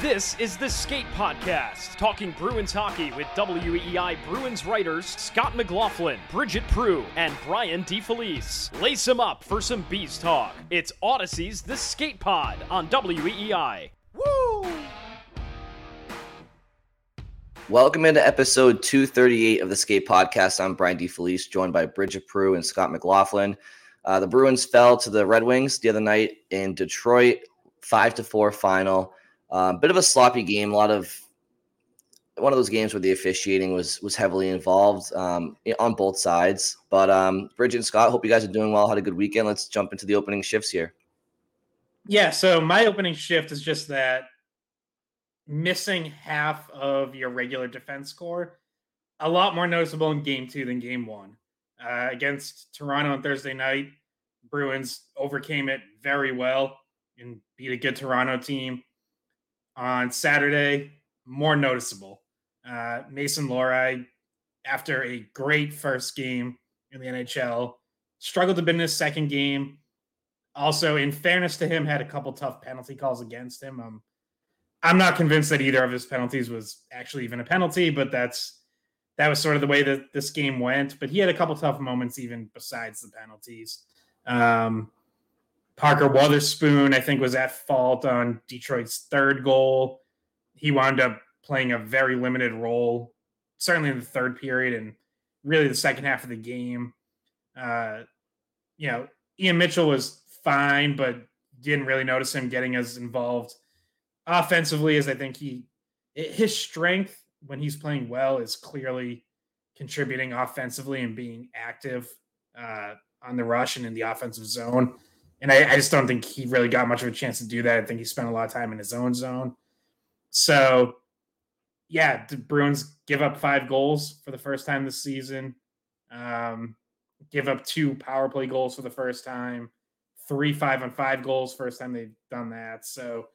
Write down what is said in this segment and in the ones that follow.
This is the Skate Podcast, talking Bruins hockey with WEEI Bruins writers Scott McLaughlin, Bridgette Proulx, and Brian DeFelice. Lace them up for some Beast talk. It's Audacy's The Skate Pod on WEEI. Woo! Welcome into episode 238 of the Skate Podcast. I'm Brian DeFelice, joined by Bridgette Proulx and Scott McLaughlin. Uh, the Bruins fell to the Red Wings the other night in Detroit, five to four final. Uh, bit of a sloppy game. A lot of one of those games where the officiating was was heavily involved um, on both sides. But um, Bridgette and Scott, hope you guys are doing well. Had a good weekend. Let's jump into the opening shifts here. Yeah. So my opening shift is just that missing half of your regular defense core. A lot more noticeable in game two than game one. Uh, against Toronto on Thursday night, Bruins overcame it very well and beat a good Toronto team on Saturday, more noticeable. Uh, Mason Lohrei, after a great first game in the NHL, struggled a bit in his second game. Also, in fairness to him, had a couple tough penalty calls against him. Um, I'm not convinced that either of his penalties was actually even a penalty, but that's that was sort of the way that this game went. But he had a couple tough moments even besides the penalties. Um, Parker Wotherspoon, I think, was at fault on Detroit's third goal. He wound up playing a very limited role, certainly in the third period and really the second half of the game. Uh, you know, Ian Mitchell was fine, but didn't really notice him getting as involved offensively as I think he his strength when he's playing well is clearly contributing offensively and being active uh, on the rush and in the offensive zone. And I, I, just don't think he really got much of a chance to do that. I think he spent a lot of time in his own zone. So, yeah, the Bruins give up five goals for the first time this season. Um, give up two power play goals for the first time. Three five on five goals, first time they've done that. So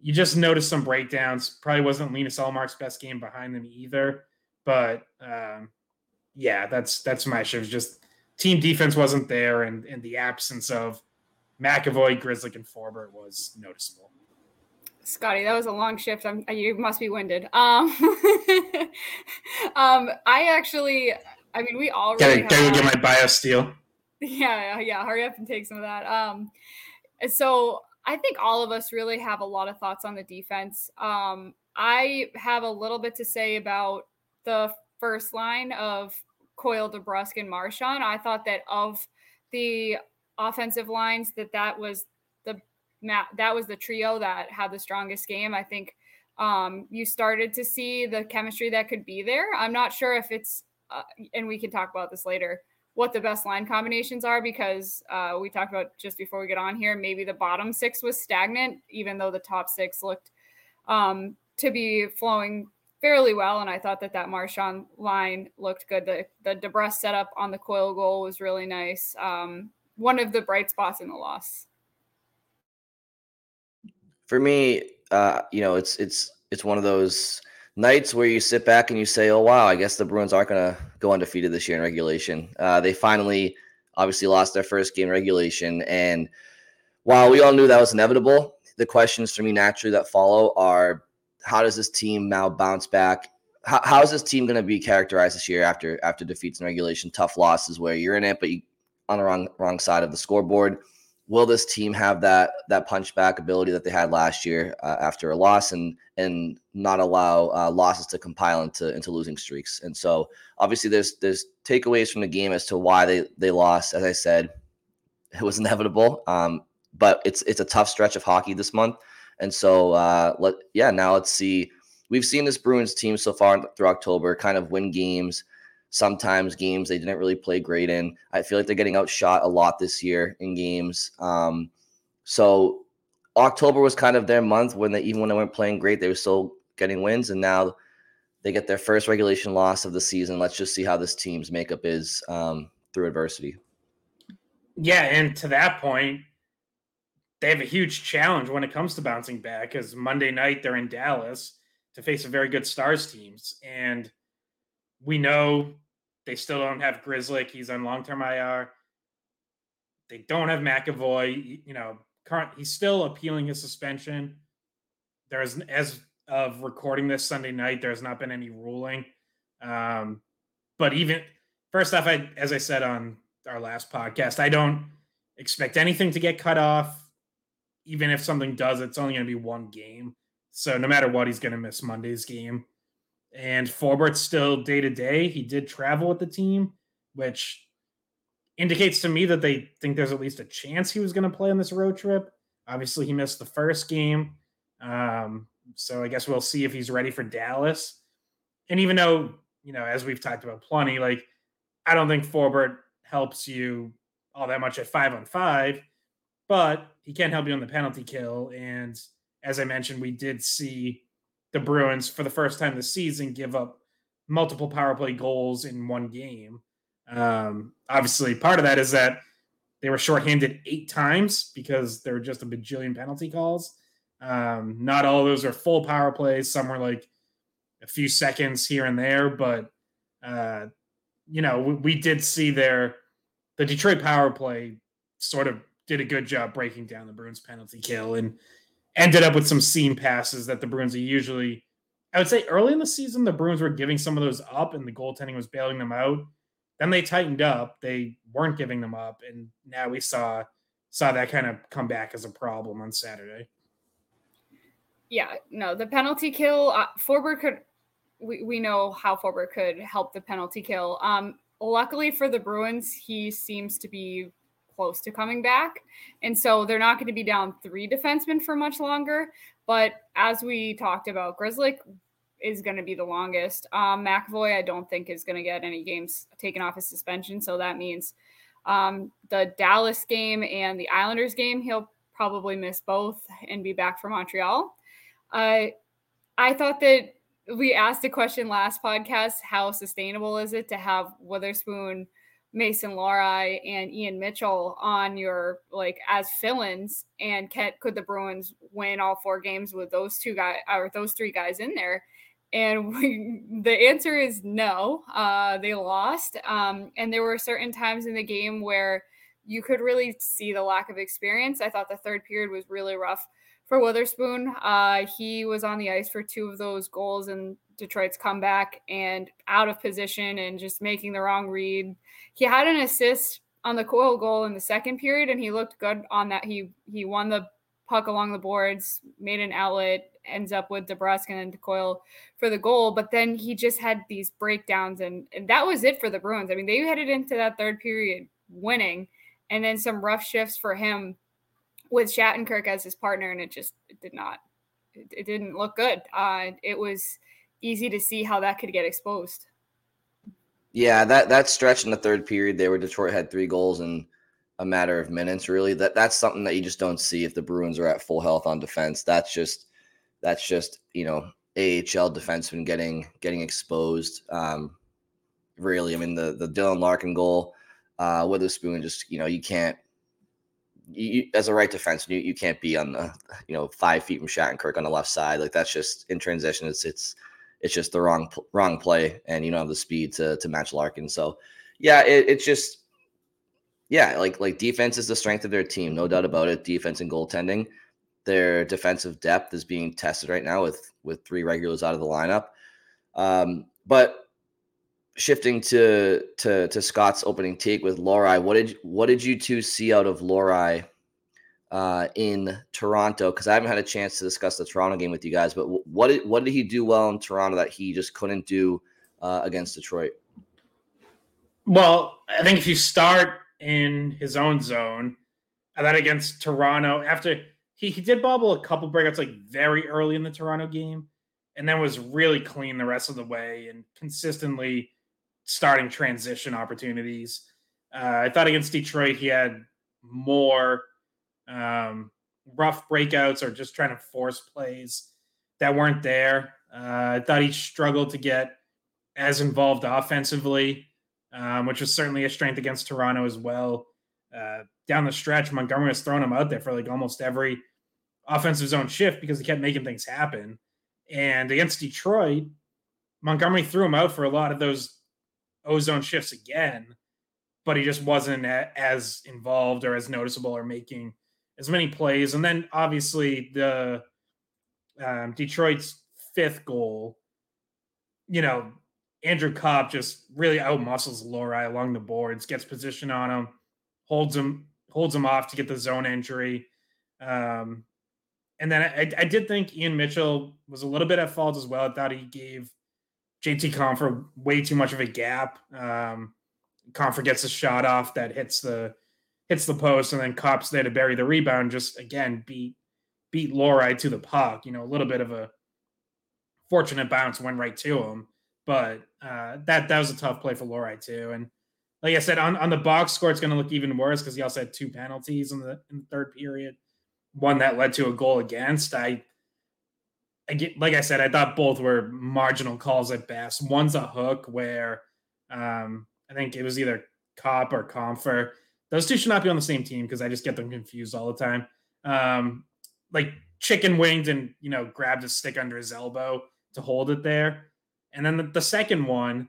you just noticed some breakdowns. Probably wasn't Linus Ullmark's best game behind them either. But um, yeah, that's that's my issue. Just team defense wasn't there, and and the absence of McAvoy, Grzelcyk, and Forbort was noticeable. Scotty, that was a long shift. I'm, you must be winded. Um, um, I actually, I mean, we all really gotta, gotta get my BioSteel. Yeah, yeah. Hurry up and take some of that. Um, so I think all of us really have a lot of thoughts on the defense. Um, I have a little bit to say about the first line of Coyle, DeBrusk, and Marchand. I thought that of the offensive lines that that was the that was the trio that had the strongest game. I think um, you started to see the chemistry that could be there. I'm not sure if it's, uh, and we can talk about this later, what the best line combinations are because uh, we talked about just before we get on here. Maybe the bottom six was stagnant, even though the top six looked um, to be flowing fairly well. And I thought that that Marchand line looked good. The the DeBrusk setup on the Coyle goal was really nice. Um, one of the bright spots in the loss. For me, uh, you know, it's it's it's one of those nights where you sit back and you say, "Oh wow, I guess the Bruins aren't going to go undefeated this year in regulation." Uh, they finally, obviously, lost their first game regulation, and while we all knew that was inevitable, the questions for me naturally that follow are: How does this team now bounce back? How, is this team going to be characterized this year after after defeats in regulation, tough losses where you're in it, but you on the wrong wrong side of the scoreboard. Will this team have that that punch back ability that they had last year uh, after a loss, and and not allow uh, losses to compile into into losing streaks? And so obviously there's there's takeaways from the game as to why they they lost. As I said, it was inevitable. Um, but it's it's a tough stretch of hockey this month, and so uh, let yeah now let's see. We've seen this Bruins team so far through October kind of win games, sometimes games they didn't really play great in. I feel like they're getting outshot a lot this year in games. Um, so October was kind of their month when they even when they weren't playing great, they were still getting wins, and now they get their first regulation loss of the season. Let's just see how this team's makeup is um, through adversity. Yeah, and to that point, they have a huge challenge when it comes to bouncing back because Monday night they're in Dallas to face a very good Stars teams. And we know they still don't have Grzelcyk. He's on long term IR. They don't have McAvoy. You know, current he's still appealing his suspension. There's as of recording this Sunday night, there has not been any ruling. Um, but even first off, I as I said on our last podcast, I don't expect anything to get cut off even if something does, it's only going to be one game. So no matter what, he's going to miss Monday's game. And Forbort's still day to day. He did travel with the team, which indicates to me that they think there's at least a chance he was going to play on this road trip. Obviously, he missed the first game. Um, so I guess we'll see if he's ready for Dallas. And even though, you know, as we've talked about plenty, like I don't think Forbort helps you all that much at five on five but he can't help you on the penalty kill. And as I mentioned, we did see the Bruins for the first time this season give up multiple power play goals in one game. Um, obviously, part of that is that they were shorthanded eight times because there were just a bajillion penalty calls. Um, not all of those are full power plays. Some were like a few seconds here and there, but uh, you know, we, we did see their the Detroit power play sort of did a good job breaking down the Bruins penalty kill and ended up with some seam passes that the Bruins are usually. I would say early in the season, the Bruins were giving some of those up and the goaltending was bailing them out. Then they tightened up. They weren't giving them up. And now we saw saw that kind of come back as a problem on Saturday. Yeah, no, the penalty kill, uh, Forbort could, we, we know how Forbort could help the penalty kill. Um, luckily for the Bruins, he seems to be close to coming back. And so they're not going to be down three defensemen for much longer. But as we talked about, Grzelcyk is going to be the longest. Um, McAvoy, I don't think is going to get any games taken off his suspension. So that means um, the Dallas game and the Islanders game, he'll probably miss both and be back for Montreal. Uh, I thought that we asked a question last podcast how sustainable is it to have Wotherspoon Mason Lohrei and Ian Mitchell on your like as fill-ins, and can, could the Bruins win all four games with those two guys or those three guys in there? And we, the answer is no. Uh, they lost, um, and there were certain times in the game where you could really see the lack of experience. I thought the third period was really rough for Wotherspoon. Uh, he was on the ice for two of those goals in Detroit's comeback and out of position and just making the wrong read he had an assist on the Coyle goal in the second period, and he looked good on that. He he won the puck along the boards, made an outlet, ends up with DeBrusk and then Coyle for the goal. But then he just had these breakdowns, and, and that was it for the Bruins. I mean, they headed into that third period winning, and then some rough shifts for him with Shattenkirk as his partner, and it just it did not, it, it didn't look good. Uh, it was easy to see how that could get exposed. Yeah, that that stretch in the third period there where Detroit had three goals in a matter of minutes, really, that that's something that you just don't see if the Bruins are at full health on defense. That's just that's just, you know, AHL defenseman getting getting exposed. Um, really. I mean, the the Dylan Larkin goal, uh, Wotherspoon just, you know, you can't you, as a right defenseman, you, you can't be on the, you know, five feet from Shattenkirk on the left side. Like that's just in transition. It's it's it's just the wrong wrong play, and you don't have the speed to to match Larkin. So, yeah, it, it's just yeah, like like defense is the strength of their team, no doubt about it. Defense and goaltending, their defensive depth is being tested right now with with three regulars out of the lineup. Um, but shifting to to to Scott's opening take with Lohrei, what did what did you two see out of Lohrei uh, in Toronto because I haven't had a chance to discuss the Toronto game with you guys. But what did what did he do well in Toronto that he just couldn't do uh, against Detroit? Well, I think if you start in his own zone, And then against Toronto, after he, he did bobble a couple breakouts like very early in the Toronto game, and then was really clean the rest of the way and consistently starting transition opportunities. Uh, I thought against Detroit he had more um, rough breakouts or just trying to force plays that weren't there. Uh, I thought he struggled to get as involved offensively, um, which was certainly a strength against Toronto as well. Uh, down the stretch, Montgomery was throwing him out there for like almost every offensive zone shift because he kept making things happen. And against Detroit, Montgomery threw him out for a lot of those ozone shifts again, but he just wasn't as involved or as noticeable or making as many plays. And then obviously the um, Detroit's fifth goal, you know, Andrew Copp just really outmuscles Lohrei along the boards, gets position on him, holds him holds him off to get the zone entry. Um, and then I, I, did think Ian Mitchell was a little bit at fault as well. I thought he gave JT Compher way too much of a gap. Um, Compher gets a shot off that hits the hits the post, and then Copp's there to bury the rebound. Just again beat beat Lohrei to the puck. You know, a little bit of a fortunate bounce went right to him, but uh, that that was a tough play for Lohrei too. And like I said, on, on the box score, it's going to look even worse because he also had two penalties in the in the third period one that led to a goal against. I, I get, like I said, I thought both were marginal calls at best. One's a hook where um, I think it was either Cop or Compher. Those two should not be on the same team because I just get them confused all the time. Um, like chicken winged and you know grabbed a stick under his elbow to hold it there, and then the, the second one,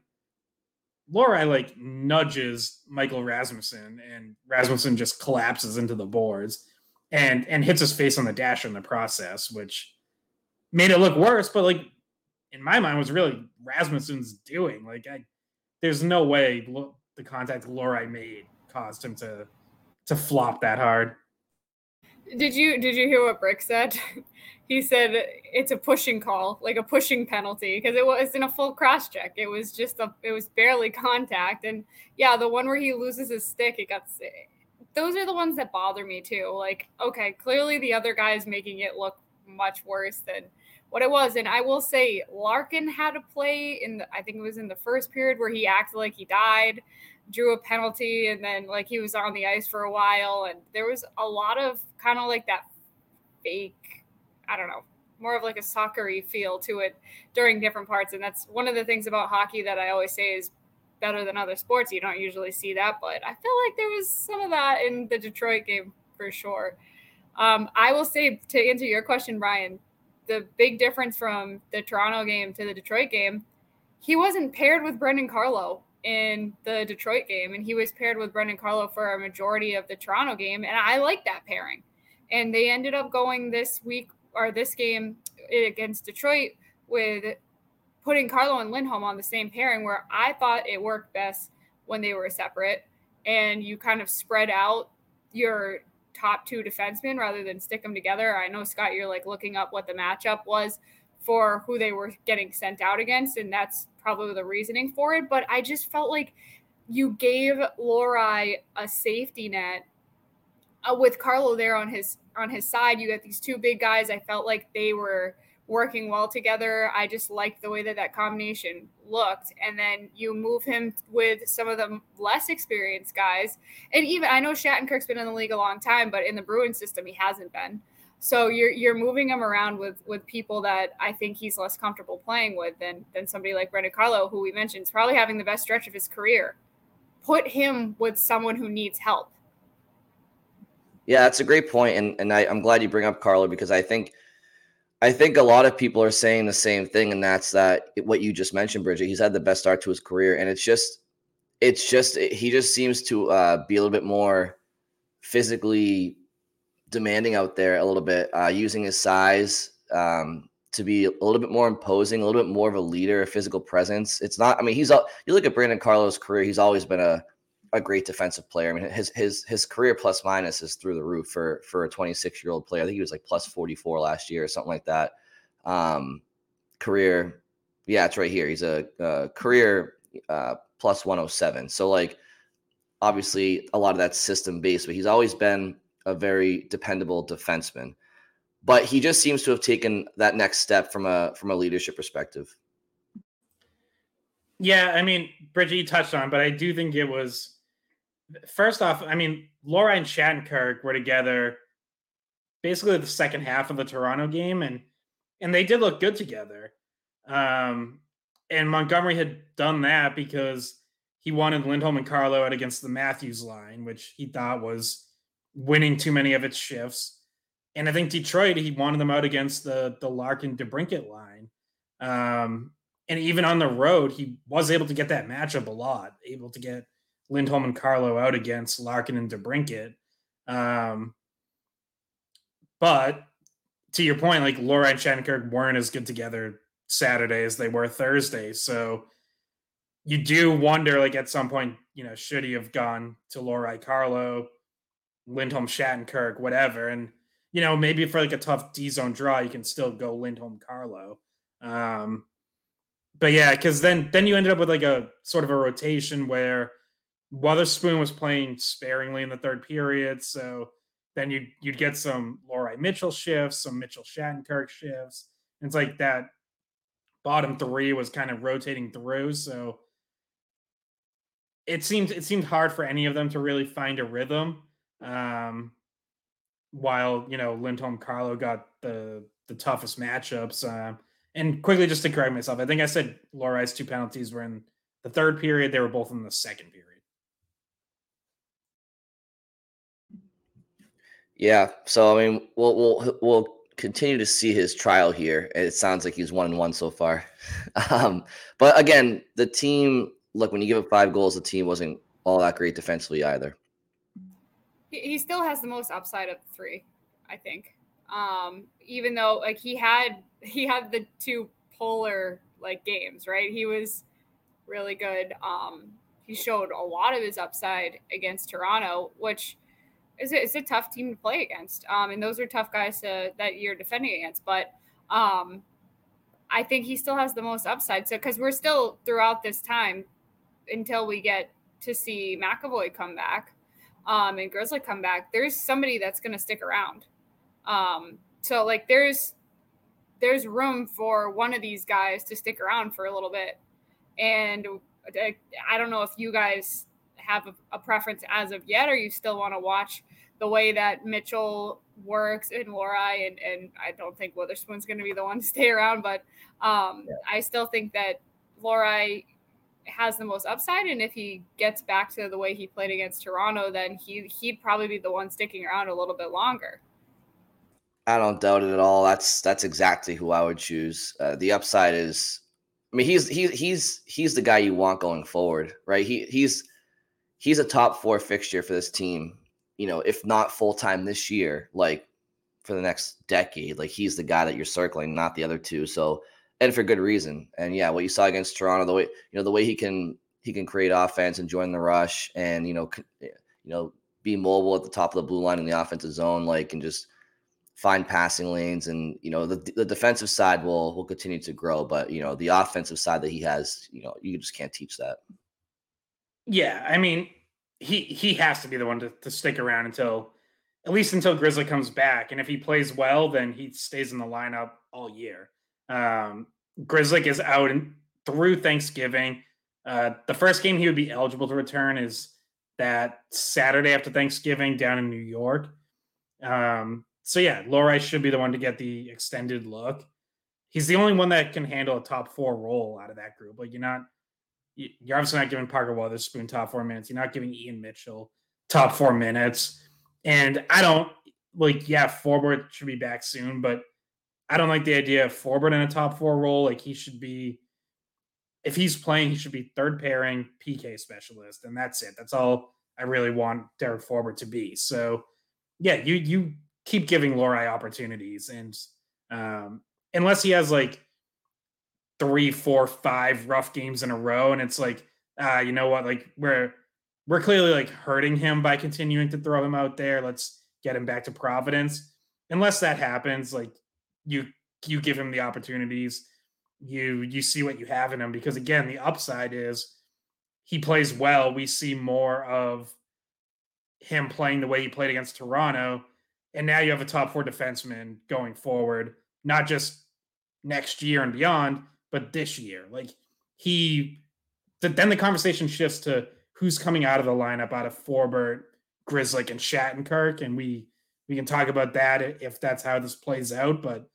Lohrei like nudges Michael Rasmussen, and Rasmussen just collapses into the boards and and hits his face on the dash in the process, which made it look worse. But like in my mind, was really Rasmussen's doing. Like I, there's no way the contact Lohrei made caused him to to flop that hard. Did you did you hear what Brick said? he said it's a pushing call, like a pushing penalty, because it was in a full cross check. It was just a it was barely contact, and yeah, the one where he loses his stick, it got those are the ones that bother me too. Like, okay, clearly the other guy is making it look much worse than what it was. And I will say, Larkin had a play in the, I think it was in the first period where he acted like he died, drew a penalty, and then like he was on the ice for a while. And there was a lot of kind of like that fake, I don't know, more of like a soccery feel to it during different parts. And that's one of the things about hockey that I always say is better than other sports. You don't usually see that, but I feel like there was some of that in the Detroit game for sure. Um, I will say to answer your question, Brian, the big difference from the Toronto game to the Detroit game, he wasn't paired with Brandon Carlo in the Detroit game, and he was paired with Brandon Carlo for a majority of the Toronto game, and I like that pairing. And they ended up going this week or this game eh, against Detroit with putting Carlo and Lindholm on the same pairing where I thought it worked best when they were separate and you kind of spread out your top two defensemen rather than stick them together. I know Scott, you're like looking up what the matchup was for who they were getting sent out against, and that's probably the reasoning for it. But I just felt like you gave Lohrei a safety net uh, with Carlo there on his on his side. You got these two big guys. I felt like they were working well together. I just liked the way that that combination looked. And then you move him with some of the less experienced guys. And even I know Shattenkirk's been in the league a long time, but in the Bruin system, he hasn't been. So you're you're moving him around with with people that I think he's less comfortable playing with than than somebody like Brandon Carlo, who we mentioned is probably having the best stretch of his career. Put him with someone who needs help. Yeah, that's a great point, and and I, I'm glad you bring up Carlo because I think – I think a lot of people are saying the same thing, and that's that what you just mentioned, Bridgette. He's had the best start to his career, and it's just, it's just he just seems to uh, be a little bit more physically demanding out there a little bit, uh, using his size um, to be a little bit more imposing, a little bit more of a leader, a physical presence. It's not. I mean, he's. You look at Brandon Carlo's career; he's always been a a great defensive player. I mean, his his his career plus minus is through the roof for for a 26 year old player. I think he was like plus 44 last year or something like that. Um, career, yeah, it's right here. He's a, a career uh, plus 107. So like, obviously, a lot of that system based, but he's always been a very dependable defenseman. But he just seems to have taken that next step from a from a leadership perspective. Yeah, I mean, Bridgette, you touched on, but I do think it was first off. I mean, Lohrei and Shattenkirk were together basically the second half of the Toronto game, and and they did look good together. Um, and Montgomery had done that because he wanted Lindholm and Carlo out against the Matthews line, which he thought was winning too many of its shifts. And I think Detroit, he wanted them out against the the Larkin DeBrincat line. Um, and even on the road, he was able to get that matchup a lot, able to get Lindholm and Carlo out against Larkin and DeBrincat. Um, but to your point, like Lohrei and Shattenkirk weren't as good together Saturday as they were Thursday. So you do wonder, like at some point, you know, should he have gone to Lohrei Carlo, Lindholm Shattenkirk, whatever, and you know, maybe for like a tough D zone draw, you can still go Lindholm Carlo. Um, but yeah, because then then you ended up with like a sort of a rotation where Wotherspoon was playing sparingly in the third period, so then you'd you'd get some Lohrei Mitchell shifts, some Mitchell Shattenkirk shifts. And it's like that bottom three was kind of rotating through, so it seemed it seemed hard for any of them to really find a rhythm. Um, while you know Lindholm Carlo got the the toughest matchups. Uh, and quickly, just to correct myself, I think I said Lohrei's two penalties were in the third period. They were both in the second period. Yeah. So I mean, we'll we'll we'll continue to see his trial here. It sounds like he's one and one so far. Um, but again, the team. Look, when you give up five goals, the team wasn't all that great defensively either. He still has the most upside of three, I think. Um, even though like he had he had the two polar like games, right? He was really good. Um, he showed a lot of his upside against Toronto, which is a, a tough team to play against. Um, and those are tough guys to, that you're defending against. But um, I think he still has the most upside. So because we're still throughout this time until we get to see McAvoy come back um, and Grizzly come back, there's somebody that's going to stick around. Um, so like there's there's room for one of these guys to stick around for a little bit. And I, I don't know if you guys have a, a, preference as of yet, or you still want to watch the way that Mitchell works in Lohrei, and, and I don't think Wotherspoon's going to be the one to stay around, but um, yeah. I still think that Lohrei has the most upside, and if he gets back to the way he played against Toronto, then he he'd probably be the one sticking around a little bit longer. I don't doubt it at all. That's that's exactly who I would choose. Uh, the upside is, I mean, he's he, he's he's the guy you want going forward, right? He he's he's a top four fixture for this team. You know, if not full time this year, like for the next decade, like he's the guy that you're circling, not the other two. So, and for good reason. And yeah, what you saw against Toronto, the way you know the way he can he can create offense and join the rush, and you know, eh, you know, be mobile at the top of the blue line in the offensive zone, like and just find passing lanes and you know the, the defensive side will will continue to grow but you know the offensive side that he has you know you just can't teach that yeah, I mean, he he has to be the one to, to stick around until at least until Grizzly comes back. And if he plays well, then he stays in the lineup all year. Um, Grizzly is out in, through Thanksgiving. Uh, the first game he would be eligible to return is that Saturday after Thanksgiving down in New York. Um, so yeah, Lohrei should be the one to get the extended look. He's the only one that can handle a top four role out of that group. Like you're not you're obviously not giving Parker Wotherspoon top four minutes. You're not giving Ian Mitchell top four minutes. And I don't like, yeah, Forbort should be back soon, but I don't like the idea of Forbort in a top four role. Like he should be, if he's playing, he should be third pairing PK specialist, and that's it. That's all I really want Derek Forbort to be. So, yeah, you you keep giving Lohrei opportunities, and um, unless he has like three, four, five rough games in a row, and it's like, uh, you know what? Like we're we're clearly like hurting him by continuing to throw him out there. Let's get him back to Providence. Unless that happens, like you you give him the opportunities, you you see what you have in him because again, the upside is he plays well. We see more of him playing the way he played against Toronto. And now you have a top four defenseman going forward, not just next year and beyond, but this year. Like he, then the conversation shifts to who's coming out of the lineup out of Forbort, Grzelcyk, and Shattenkirk, and we we can talk about that if that's how this plays out. But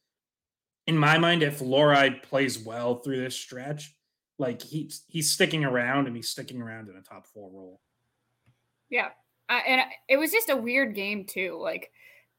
in my mind, if Lohrei plays well through this stretch, like he's he's sticking around and he's sticking around in a top four role. Yeah, uh, and it was just a weird game too. Like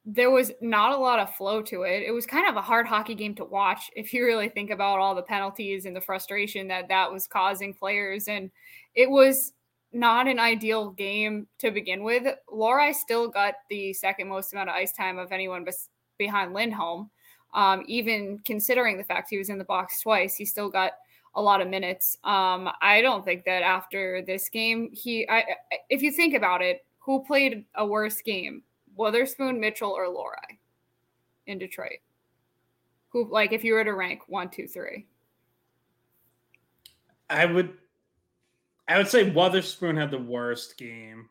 there was not a lot of flow to it. It was kind of a hard hockey game to watch if you really think about all the penalties and the frustration that that was causing players. And it was not an ideal game to begin with. Lohrei still got the second most amount of ice time of anyone bes- behind Lindholm. Um, even considering the fact he was in the box twice, he still got a lot of minutes. Um, I don't think that after this game, he, I, if you think about it, who played a worse game, Wotherspoon, Mitchell, or Lohrei in Detroit? Who, like, if you were to rank one, two, three? I would, I would say Wotherspoon had the worst game.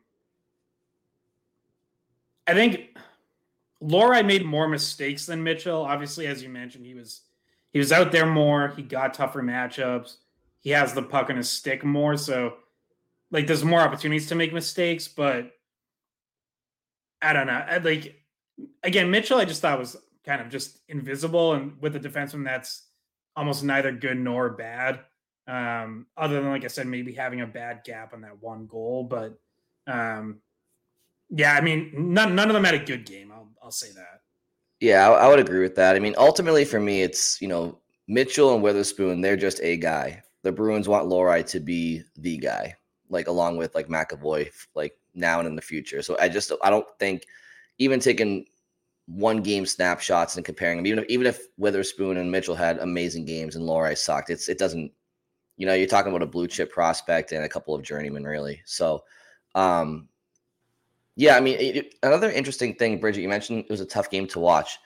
I think Lohrei made more mistakes than Mitchell. Obviously, as you mentioned, he was he was out there more. He got tougher matchups. He has the puck on his stick more. So, like, there's more opportunities to make mistakes. But I don't know. I, like, again, Mitchell, I just thought was kind of just invisible, and with a defenseman that's almost neither good nor bad. Um, other than like I said, maybe having a bad gap on that one goal, but um, yeah, I mean, none none of them had a good game. I'll I'll say that. Yeah, I, I, would agree with that. I mean, ultimately for me, it's you know Mitchell and Wotherspoon. They're just a guy. The Bruins want Lohrei to be the guy, like along with like McAvoy, like now and in the future. So I just I don't think even taking one game snapshots and comparing them, even if even if Wotherspoon and Mitchell had amazing games and Lohrei sucked, it's it doesn't. You know, you're talking about a blue chip prospect and a couple of journeymen, really. So, um, yeah, I mean, it, another interesting thing, Bridgette, you mentioned it was a tough game to watch.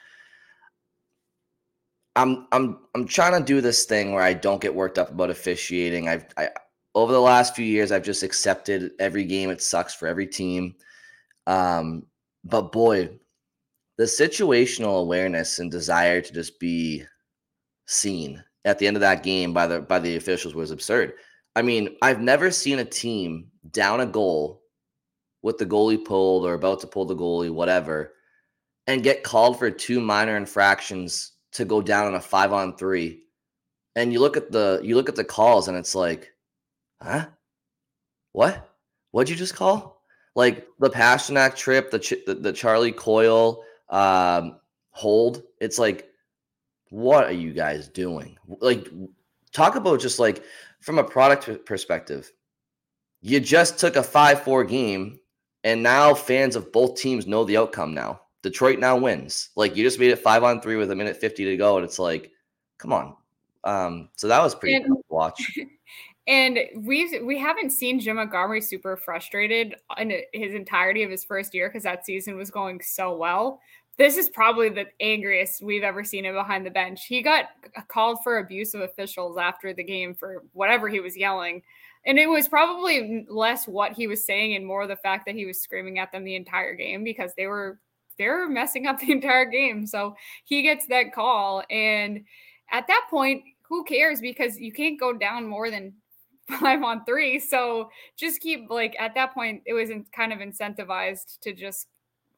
I'm I'm I'm trying to do this thing where I don't get worked up about officiating. I've I over the last few years I've just accepted every game. It sucks for every team. Um, but boy, the situational awareness and desire to just be seen at the end of that game by the by the officials was absurd. I mean, I've never seen a team down a goal with the goalie pulled or about to pull the goalie, whatever, and get called for two minor infractions to go down on a five on three. And you look at the you look at the calls and it's like, huh? What? What'd you just call? Like the Pastrnak trip, the the, the Charlie Coyle um, hold. It's like, what are you guys doing? Like, talk about just like from a product perspective. You just took a five four game and now fans of both teams know the outcome now. Detroit now wins. Like you just made it five on three with a minute 50 to go. And it's like, come on. Um, so that was pretty and, cool to watch. And we've we haven't seen Jim Montgomery super frustrated in his entirety of his first year because that season was going so well. This is probably the angriest we've ever seen him behind the bench. He got called for abuse of officials after the game for whatever he was yelling. And it was probably less what he was saying and more the fact that he was screaming at them the entire game because they were they were messing up the entire game. So he gets that call. And at that point, who cares? Because you can't go down more than five on three. So just keep like at that point, it was kind of incentivized to just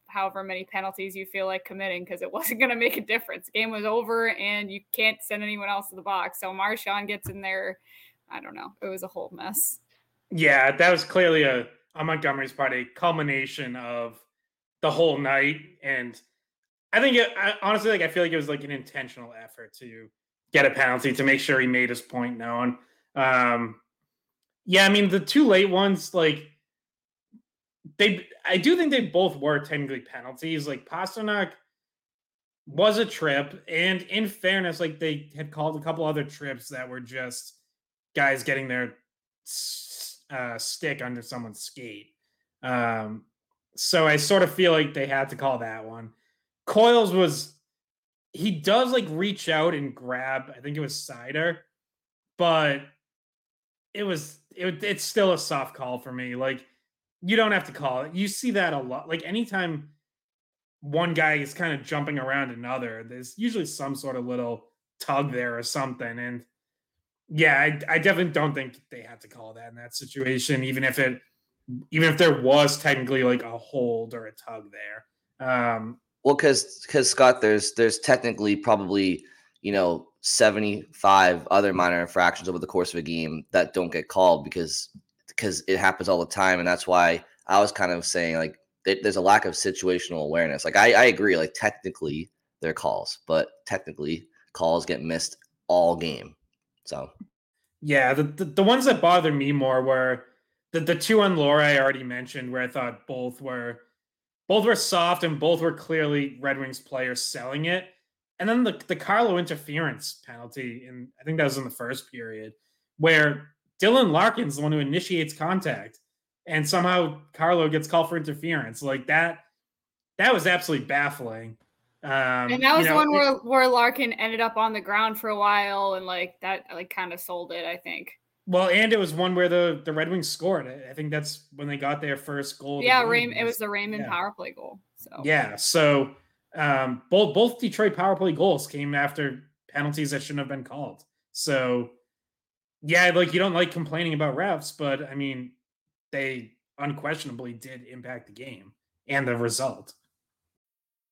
however many penalties you feel like committing because it wasn't going to make a difference. game was over and you can't send anyone else to the box. So Marchand gets in there I don't know. It was a whole mess. Yeah, that was clearly a on Montgomery's part a culmination of the whole night, and I think it, I, honestly, like I feel like it was like an intentional effort to get a penalty to make sure he made his point known. Um, yeah, I mean the two late ones, like they, I do think they both were technically penalties. Like Pastrnak was a trip, and in fairness, like they had called a couple other trips that were just guys getting their uh, stick under someone's skate. Um, so I sort of feel like they had to call that one. Coyle's was he does like reach out and grab. I think it was Seider, but it was it, it's still a soft call for me. Like you don't have to call it. You see that a lot. Like anytime one guy is kind of jumping around another, there's usually some sort of little tug there or something. And yeah, I, I definitely don't think they had to call that in that situation, even if it even if there was technically like a hold or a tug there. Um well, because because Scott, there's there's technically probably you know 75 other minor infractions over the course of a game that don't get called because because it happens all the time, and that's why I was kind of saying like there's a lack of situational awareness. Like I, I agree, like technically they're calls, but technically calls get missed all game. So yeah, the, the, the ones that bother me more were the the two on Lohrei I already mentioned, where I thought both were both were soft and both were clearly Red Wings players selling it. And then the the Carlo interference penalty, and I think that was in the first period, where Dylan Larkin's the one who initiates contact, and somehow Carlo gets called for interference. Like that, that was absolutely baffling. Um, and that was you know, one where, where Larkin ended up on the ground for a while, and like that, like kind of sold it. I think. Well, and it was one where the the Red Wings scored. I think that's when they got their first goal. Yeah, Raymond. It was the Raymond yeah. power play goal. So yeah, so um, both both Detroit power play goals came after penalties that shouldn't have been called. So yeah, like you don't like complaining about refs, but I mean, they unquestionably did impact the game and the result.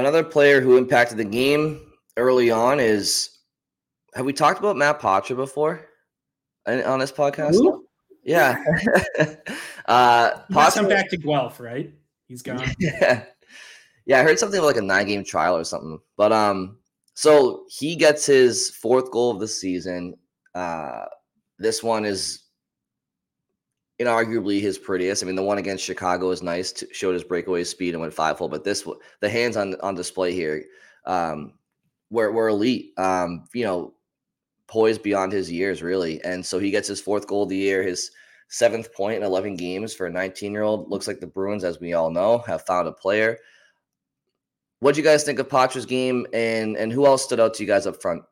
Another player who impacted the game early on is have we talked about Matt Poitras before on this podcast? Ooh. Yeah. uh Poitras, come back to Guelph, right? He's gone. Yeah. Yeah, I heard something about like a nine game trial or something. But um, so he gets his fourth goal of the season. Uh this one is inarguably his prettiest. I mean, the one against Chicago is nice, to, showed his breakaway speed and went five hole. But this, the hands on on display here, um, were were elite. Um, you know, poised beyond his years, really. And so he gets his fourth goal of the year, his seventh point in 11 games for a 19 year old. Looks like the Bruins, as we all know, have found a player. What do you guys think of Poitras's game, and and who else stood out to you guys up front?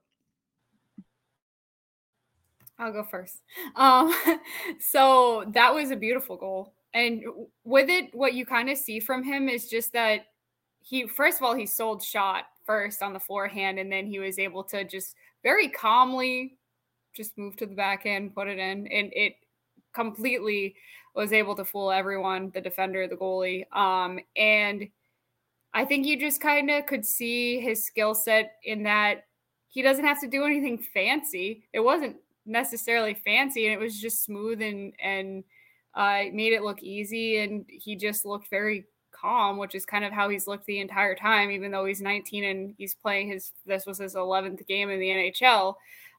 I'll go first. Um, so that was a beautiful goal. And with it, what you kind of see from him is just that he, first of all, he sold shot first on the forehand, and then he was able to just very calmly just move to the backhand, put it in, and it completely was able to fool everyone, the defender, the goalie. Um, and I think you just kind of could see his skill set in that he doesn't have to do anything fancy. It wasn't necessarily fancy and it was just smooth and and uh, made it look easy and he just looked very calm which is kind of how he's looked the entire time even though he's 19 and he's playing his this was his 11th game in the NHL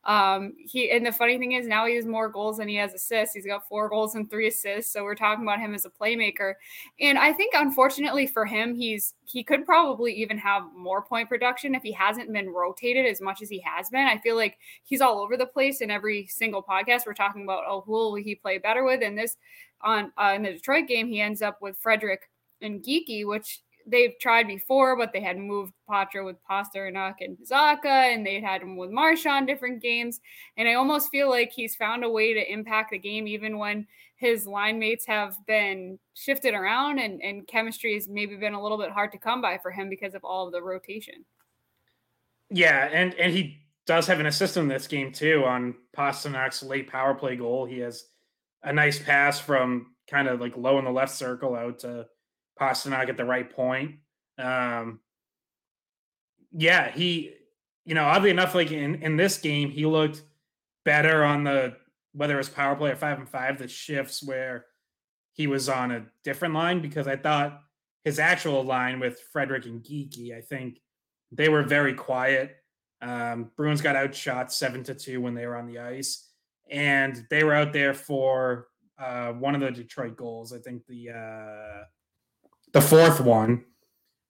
um, he and the funny thing is now he has more goals than he has assists. He's got four goals and three assists. So we're talking about him as a playmaker. And I think unfortunately for him, he's he could probably even have more point production if he hasn't been rotated as much as he has been. I feel like he's all over the place in every single podcast. We're talking about oh who will he play better with? And this on uh, in the Detroit game, he ends up with Frederic and Geekie, which they've tried before, but they had moved Poitras with Pastrnak and Zacha, and they had him with Marchand different games. And I almost feel like he's found a way to impact the game, even when his line mates have been shifted around and, and chemistry has maybe been a little bit hard to come by for him because of all of the rotation. Yeah, and and he does have an assist in this game too on Pastrnak's late power play goal. He has a nice pass from kind of like low in the left circle out to Pastrnak at the right point. Um, yeah, he, you know, oddly enough, like in, in this game, he looked better on the whether it was power play or five and five, the shifts where he was on a different line because I thought his actual line with Frederic and Geekie, I think they were very quiet. Um, Bruins got outshot seven to two when they were on the ice, and they were out there for uh, one of the Detroit goals. I think the uh, the fourth one,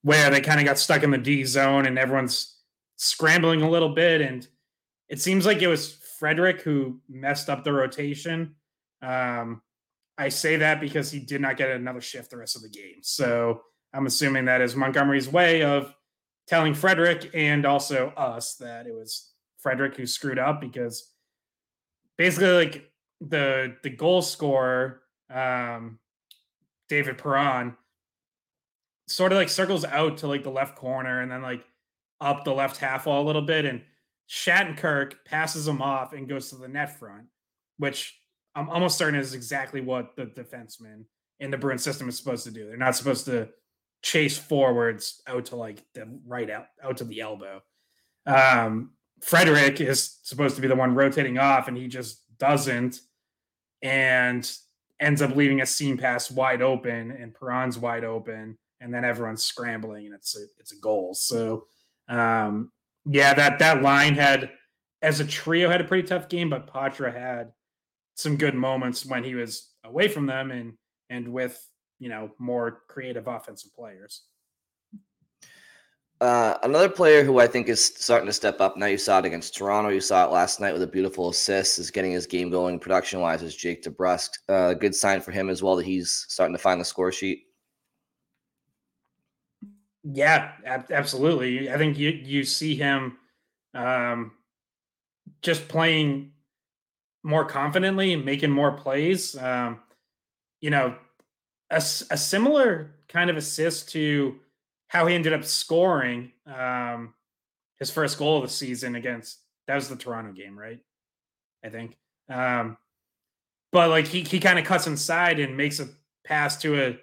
where they kind of got stuck in the D zone and everyone's scrambling a little bit, and it seems like it was Frederic who messed up the rotation. Um, I say that because he did not get another shift the rest of the game. So I'm assuming that is Montgomery's way of telling Frederic and also us that it was Frederic who screwed up because basically like the the goal scorer um David Perron sort of like circles out to like the left corner and then like up the left half wall a little bit and Shattenkirk passes him off and goes to the net front, which I'm almost certain is exactly what the defenseman in the Bruin system is supposed to do. They're not supposed to chase forwards out to like the right out out to the elbow. Um, Frederic is supposed to be the one rotating off, and he just doesn't, and ends up leaving a seam pass wide open, and Perron's wide open, and then everyone's scrambling, and it's a it's a goal. So, um, yeah, that that line had as a trio had a pretty tough game, but Poitras had some good moments when he was away from them and and with you know more creative offensive players. Uh, another player who I think is starting to step up now. You saw it against Toronto. You saw it last night with a beautiful assist. Is getting his game going production wise. Is Jake DeBrusk? Uh, good sign for him as well that he's starting to find the score sheet. Yeah, ab- absolutely. I think you you see him um, just playing more confidently, making more plays. Um, you know, a, a similar kind of assist to how he ended up scoring um, his first goal of the season against that was the Toronto game, right? I think. Um, but like he he kind of cuts inside and makes a pass to a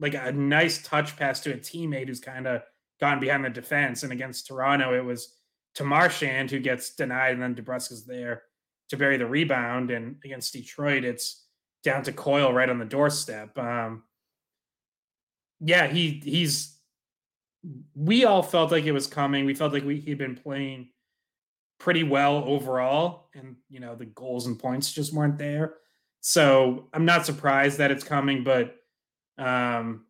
like a nice touch pass to a teammate who's kind of gone behind the defense. And against Toronto, it was to Marchand who gets denied, and then DeBrusk is there to bury the rebound. And against Detroit, it's down to Coyle right on the doorstep. Um, yeah, he he's. We all felt like it was coming. We felt like we he'd been playing pretty well overall, and you know the goals and points just weren't there. So I'm not surprised that it's coming, but um,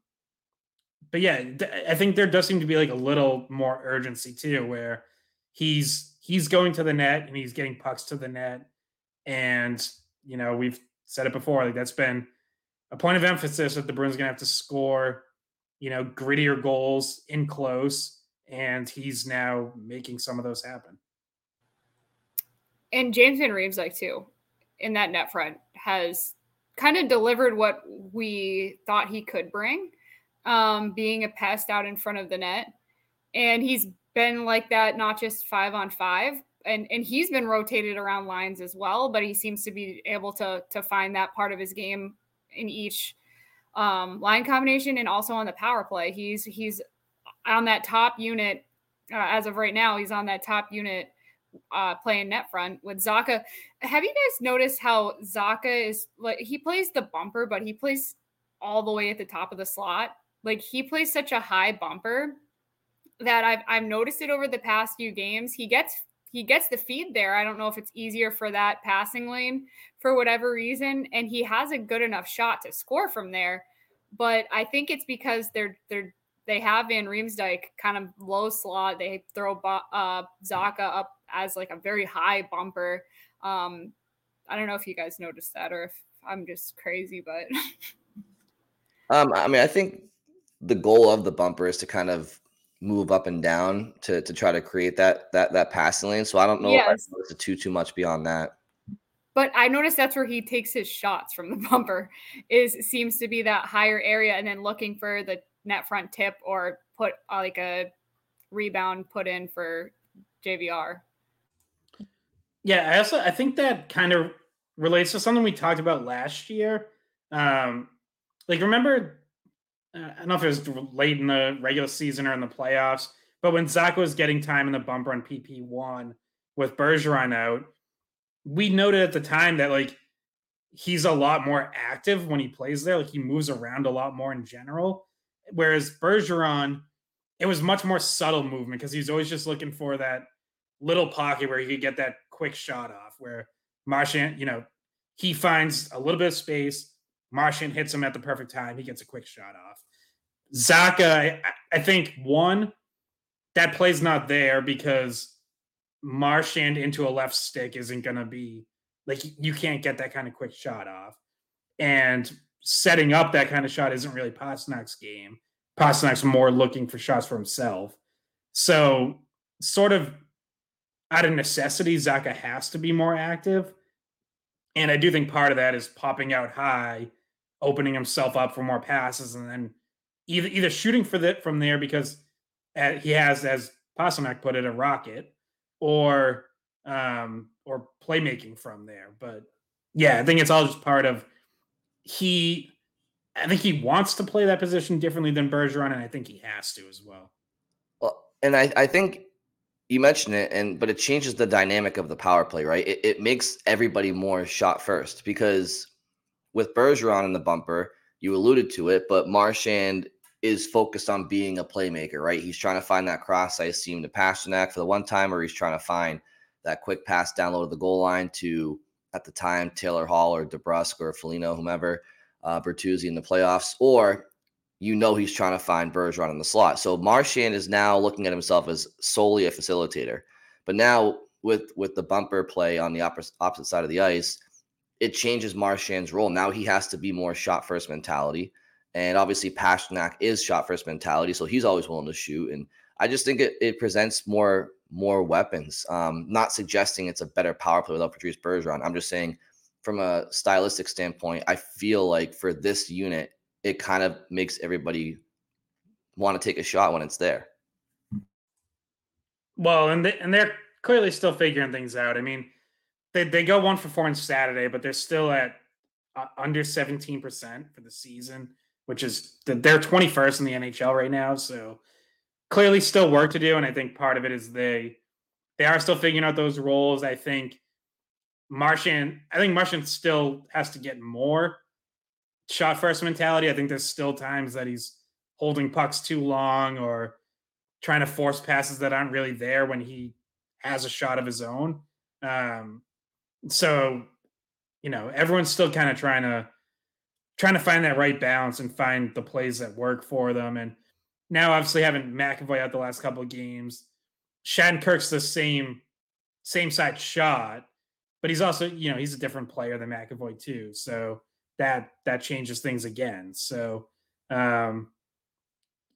but yeah, I think there does seem to be like a little more urgency too, where he's he's going to the net and he's getting pucks to the net, and you know we've said it before. Like that's been a point of emphasis that the Bruins to have to score, you know, grittier goals in close, and he's now making some of those happen. And James Van Riemsdyk too, in that net front, has kind of delivered what we thought he could bring, um, being a pest out in front of the net, and he's been like that not just five on five, and and he's been rotated around lines as well, but he seems to be able to to find that part of his game in each um, line combination and also on the power play. He's he's on that top unit uh, as of right now. He's on that top unit uh, playing net front with Zacha. Have you guys noticed how Zacha is like he plays the bumper, but he plays all the way at the top of the slot. Like he plays such a high bumper that I've I've noticed it over the past few games. He gets he gets the feed there. I don't know if it's easier for that passing lane for whatever reason, and he has a good enough shot to score from there. But I think it's because they're they're they have Van Riemsdyk kind of low slot. They throw uh, Zacha up as like a very high bumper. Um, I don't know if you guys noticed that or if I'm just crazy, but. um, I mean, I think the goal of the bumper is to kind of move up and down to to try to create that that that passing lane. So I don't know yes. if I too too much beyond that. But I noticed that's where he takes his shots from the bumper. Is seems to be that higher area, and then looking for the net front tip or put uh, like a rebound put in for JVR. Yeah, I also I think that kind of relates to something we talked about last year. Um, like remember uh, I don't know if it was late in the regular season or in the playoffs, but when Zach was getting time in the bumper on PP1 with Bergeron out, we noted at the time that like he's a lot more active when he plays there. Like he moves around a lot more in general. Whereas Bergeron, it was much more subtle movement because he's always just looking for that little pocket where he could get that quick shot off. Where Marchand, you know, he finds a little bit of space. Marchand hits him at the perfect time. He gets a quick shot off. Zacha, I, I think one, that play's not there because Marchand into a left stick isn't going to be like you can't get that kind of quick shot off. And setting up that kind of shot isn't really Pastrnak's game. Pastrnak's more looking for shots for himself. So, sort of out of necessity, Zacha has to be more active. And I do think part of that is popping out high, opening himself up for more passes, and then either either shooting for that from there because uh, he has, as Pastrnak put it, a rocket, or um, or playmaking from there. But yeah, I think it's all just part of he. I think he wants to play that position differently than Bergeron, and I think he has to as well. Well, and I, I think you mentioned it, and but it changes the dynamic of the power play, right? It, it makes everybody more shot first because with Bergeron in the bumper, you alluded to it, but Marchand is focused on being a playmaker, right? He's trying to find that cross ice seam to Pastrnak for the one time, or he's trying to find that quick pass down low to the goal line to, at the time, Taylor Hall or DeBrusk or Foligno, whomever, uh, Bertuzzi in the playoffs, or you know he's trying to find Bergeron in the slot. So Marchand is now looking at himself as solely a facilitator. But now with with the bumper play on the opposite, opposite side of the ice, it changes Marchand's role. Now he has to be more shot first mentality. And obviously, Pastrnak is shot first mentality, so he's always willing to shoot. And I just think it, it presents more more weapons. Um, not suggesting it's a better power play without Patrice Bergeron. I'm just saying, from a stylistic standpoint, I feel like for this unit, it kind of makes everybody want to take a shot when it's there. Well, and they, and they're clearly still figuring things out. I mean, they they go one for four on Saturday, but they're still at uh, under 17% for the season which is they're 21st in the NHL right now. So clearly still work to do. And I think part of it is they they are still figuring out those roles. I think Marchand, I think Marchand still has to get more shot first mentality. I think there's still times that he's holding pucks too long or trying to force passes that aren't really there when he has a shot of his own. Um, so, you know, everyone's still kind of trying to trying to find that right balance and find the plays that work for them. And now, obviously, having McAvoy out the last couple of games, Shattenkirk's the same same side shot, but he's also you know he's a different player than McAvoy too. So that that changes things again. So um,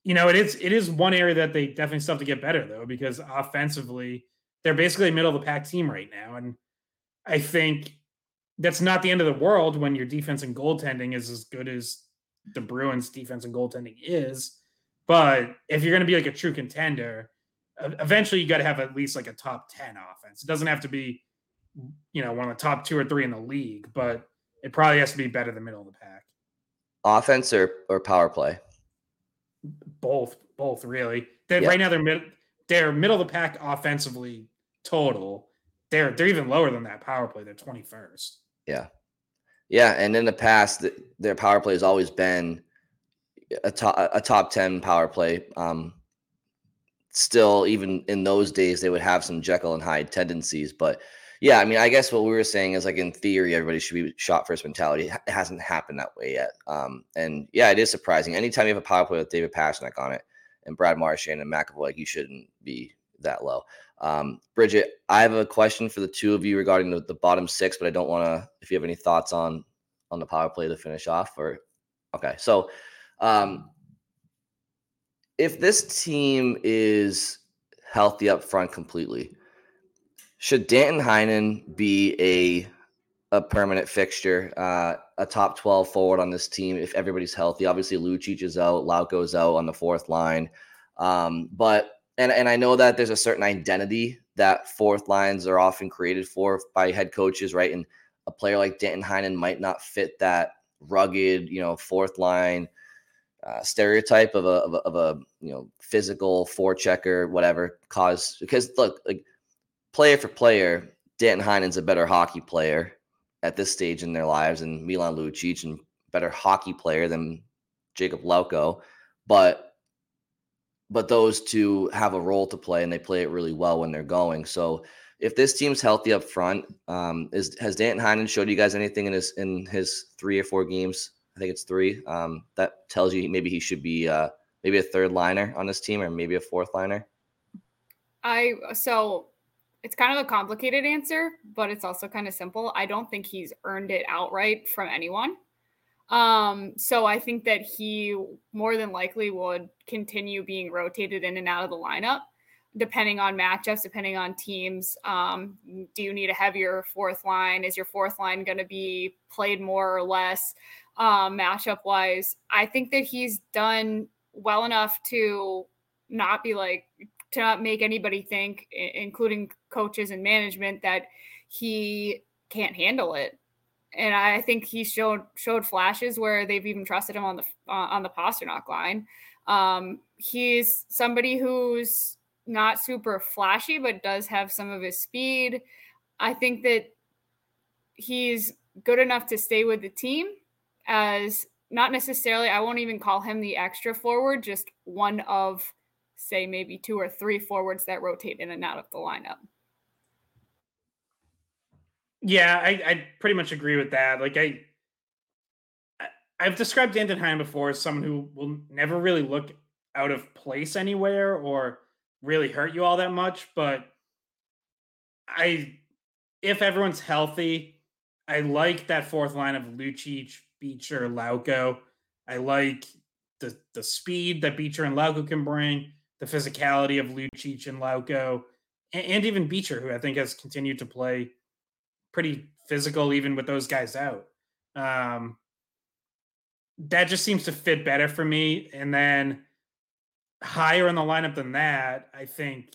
you know it is it is one area that they definitely still have to get better though because offensively they're basically a middle of the pack team right now, and I think that's not the end of the world when your defense and goaltending is as good as the Bruins defense and goaltending is. But if you're going to be like a true contender, eventually you got to have at least like a top 10 offense. It doesn't have to be, you know, one of the top two or three in the league, but it probably has to be better than middle of the pack. Offense or, or power play? Both, both really. They, yeah. Right now they're mid, they're middle of the pack offensively total. They're they're even lower than that power play. They're 21st. Yeah. Yeah. And in the past, their power play has always been a top, a top 10 power play. Um, still, even in those days, they would have some Jekyll and Hyde tendencies. But yeah, I mean, I guess what we were saying is like in theory, everybody should be shot first mentality. It hasn't happened that way yet. Um, and yeah, it is surprising. Anytime you have a power play with David Pastrnak on it and Brad Marchand and McAvoy, like you shouldn't be that low. Um, Bridget, I have a question for the two of you regarding the, the bottom six, but I don't want to. If you have any thoughts on on the power play to finish off, or okay, so um, if this team is healthy up front completely, should Danton Heinen be a a permanent fixture, uh, a top 12 forward on this team if everybody's healthy? Obviously, Lucic is out, Lauko's out on the fourth line. Um, but and and I know that there's a certain identity that fourth lines are often created for by head coaches, right? And a player like Danton Heinen might not fit that rugged, you know, fourth line uh, stereotype of a, of a, of a you know physical forechecker, whatever. Cause because look, like player for player, Danton Heinen's a better hockey player at this stage in their lives, and Milan Lucic and better hockey player than Jacob Lauko, but but those two have a role to play and they play it really well when they're going. So if this team's healthy up front, um, is has Danton Heinen showed you guys anything in his in his three or four games? I think it's three. Um, that tells you maybe he should be uh, maybe a third liner on this team or maybe a fourth liner. I so it's kind of a complicated answer, but it's also kind of simple. I don't think he's earned it outright from anyone. Um, so I think that he more than likely would continue being rotated in and out of the lineup depending on matchups, depending on teams. Um, do you need a heavier fourth line? Is your fourth line going to be played more or less um, matchup wise? I think that he's done well enough to not be like, to not make anybody think, including coaches and management, that he can't handle it. And I think he showed showed flashes where they've even trusted him on the uh, on the Pastrnak line. Um, he's somebody who's not super flashy, but does have some of his speed. I think that he's good enough to stay with the team as not necessarily, I won't even call him the extra forward, just one of, say, maybe two or three forwards that rotate in and out of the lineup. Yeah, I, I pretty much agree with that. Like I, I've described Danton Heinen before as someone who will never really look out of place anywhere or really hurt you all that much. But I, if everyone's healthy, I like that fourth line of Lucic, Beecher, Lauko. I like the the speed that Beecher and Lauko can bring, the physicality of Lucic and Lauko, and, and even Beecher, who I think has continued to play pretty physical even with those guys out. Um, that just seems to fit better for me. And then higher in the lineup than that, I think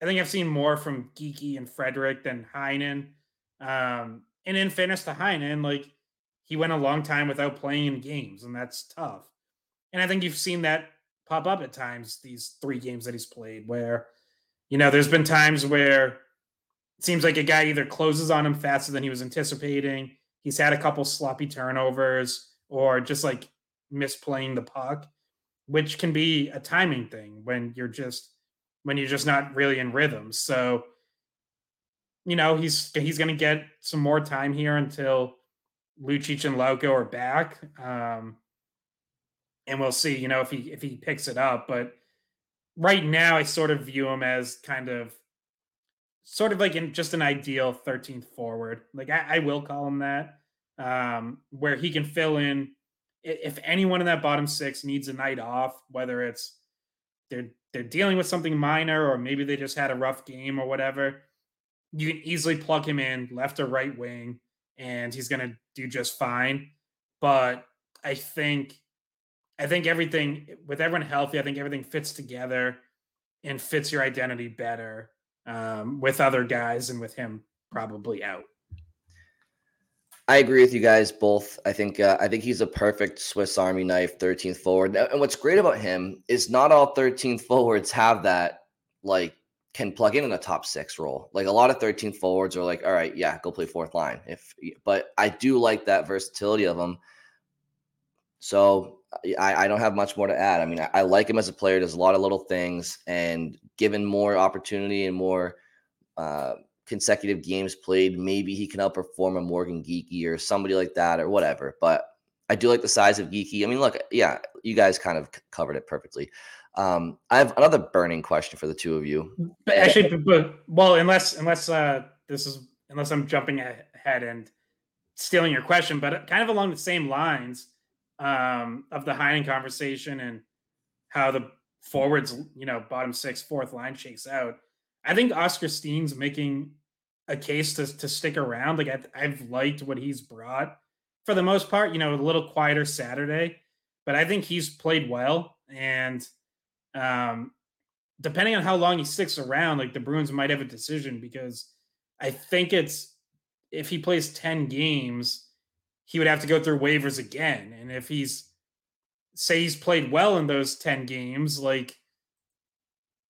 I think I've seen more from Geekie and Frederic than Heinen. Um, and in fairness to Heinen, like he went a long time without playing in games, and that's tough. And I think you've seen that pop up at times, these three games that he's played, where, you know, there's been times where it seems like a guy either closes on him faster than he was anticipating. He's had a couple sloppy turnovers or just like misplaying the puck which can be a timing thing when you're just when you're just not really in rhythm. So, you know, he's he's going to get some more time here until Lucic and Lauko are back, um, and we'll see. You know, if he if he picks it up, but right now I sort of view him as kind of sort of like in just an ideal 13th forward. Like I, I will call him that, um, where he can fill in if anyone in that bottom six needs a night off, whether it's they're they're dealing with something minor or maybe they just had a rough game or whatever, you can easily plug him in left or right wing and he's going to do just fine. But I think I think everything with everyone healthy, I think everything fits together and fits your identity better um, with other guys and with him probably out. I agree with you guys both. I think uh, I think he's a perfect Swiss Army knife 13th forward. And what's great about him is not all 13th forwards have that like can plug in in a top six role. Like a lot of 13th forwards are like, all right, yeah, go play fourth line. If but I do like that versatility of him. So I, I don't have much more to add. I mean, I, I like him as a player. Does a lot of little things, and given more opportunity and more uh, consecutive games played, maybe he can outperform a Morgan Geekie or somebody like that or whatever. But I do like the size of Geekie. I mean, look, yeah, you guys kind of covered it perfectly. Um, I have another burning question for the two of you. But actually, but, well, unless unless uh, this is unless I'm jumping ahead and stealing your question, but kind of along the same lines um, of the Heinen conversation and how the forwards, you know, bottom six, fourth line shakes out. I think Oscar Steen's making a case to to stick around. Like I've, I've liked what he's brought for the most part. You know, a little quieter Saturday, but I think he's played well. And um, depending on how long he sticks around, like the Bruins might have a decision because I think it's if he plays ten games, he would have to go through waivers again. And if he's say he's played well in those ten games, like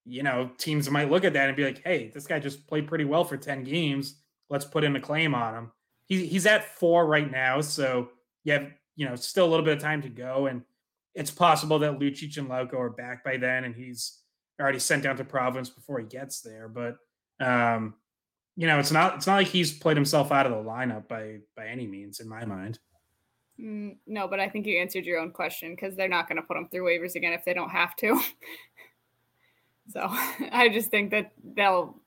you know, teams might look at that and be like, hey, this guy just played pretty well for 10 games. Let's put in a claim on him. He, he's at four right now. So you have, you know, still a little bit of time to go. And it's possible that Lucic and Lauko are back by then and he's already sent down to Providence before he gets there. But um, you know, it's not it's not like he's played himself out of the lineup by by any means in my mind. Mm, no, but I think you answered your own question because they're not going to put him through waivers again if they don't have to. so I just think that they'll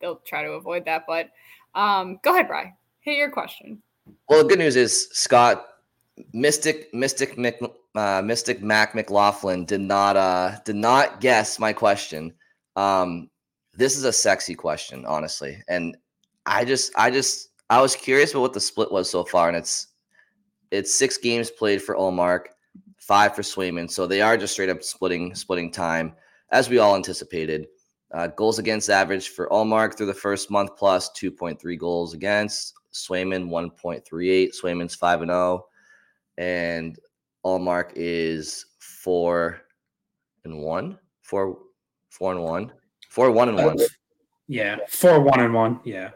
they'll try to avoid that. But um, go ahead, Bry. Hit your question. Well, the good news is Scott Mystic Mystic Mc, uh, Mystic Mac McLaughlin did not uh, did not guess my question. Um, this is a sexy question, honestly, and I just I just I was curious about what the split was so far, and it's it's six games played for Ullmark, five for Swayman. So they are just straight up splitting splitting time, as we all anticipated. Uh, goals against average for Ullmark through the first month plus 2.3 goals against. Swayman 1.38. Swayman's 5 and 0. And Ullmark is 4 and 1. 4 4 and 1. 4 1 and 1. Yeah, 4 1 and 1. Yeah.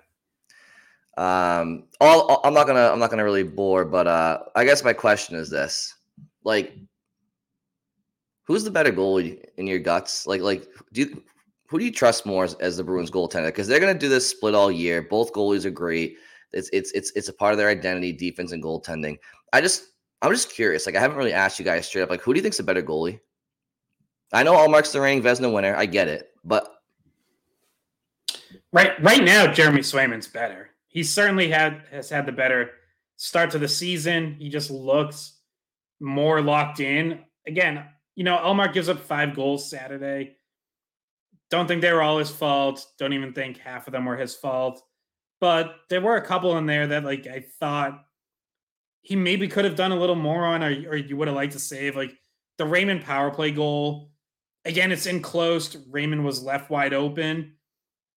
Um, all I'm not gonna I'm not gonna really bore, but uh, I guess my question is this: like, who's the better goalie in your guts? Like, like do you, who do you trust more as, as the Bruins goaltender? Because they're gonna do this split all year. Both goalies are great. It's it's it's it's a part of their identity, defense and goaltending. I just I'm just curious. Like, I haven't really asked you guys straight up. Like, who do you think's a better goalie? I know Ullmark's the reigning Vezina winner. I get it, but right right now, Jeremy Swayman's better he certainly had has had the better start to the season. He just looks more locked in. Again, you know, Ullmark gives up five goals Saturday. Don't think they were all his fault. Don't even think half of them were his fault. But there were a couple in there that like I thought he maybe could have done a little more on, or, or you would have liked to save. Like the Raymond power play goal. Again, it's enclosed. Raymond was left wide open,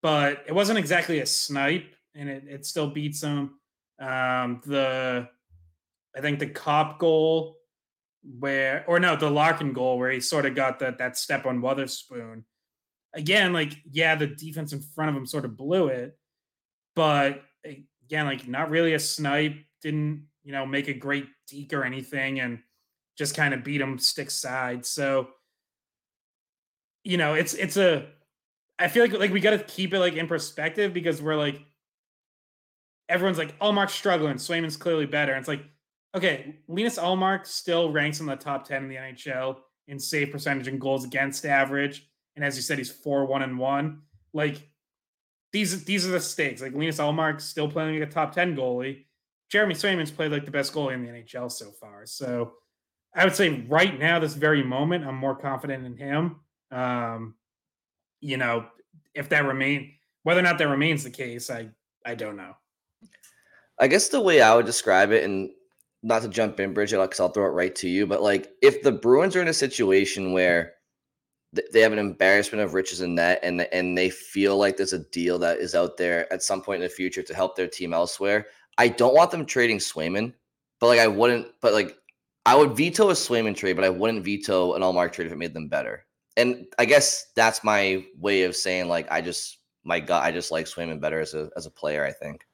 but it wasn't exactly a snipe and it, it still beats them. Um, the I think the Copp goal where or no, the Larkin goal where he sort of got that that step on Wotherspoon. Again, like yeah, the defense in front of him sort of blew it, but again, like not really a snipe. Didn't you know make a great deke or anything, and just kind of beat him stick side. So you know, it's it's a. I feel like like we got to keep it like in perspective because we're like everyone's like, Ullmark's struggling. Swayman's clearly better. And it's like, okay, Linus Ullmark still ranks in the top 10 in the NHL in save percentage and goals against average. And as you said, he's 4 1 and 1. Like, these these are the stakes. Like, Linus Ullmark's still playing like a top 10 goalie. Jeremy Swayman's played like the best goalie in the NHL so far. So I would say right now, this very moment, I'm more confident in him. Um, you know, if that remain whether or not that remains the case, I I don't know. I guess the way I would describe it, and not to jump in, Bridget, because I'll throw it right to you, but like if the Bruins are in a situation where they have an embarrassment of riches in net and and they feel like there's a deal that is out there at some point in the future to help their team elsewhere. I don't want them trading Swayman, but like I wouldn't, but like I would veto a Swayman trade, but I wouldn't veto an Ullmark trade if it made them better. And I guess that's my way of saying like I just my gut, I just like Swayman better as a as a player. I think.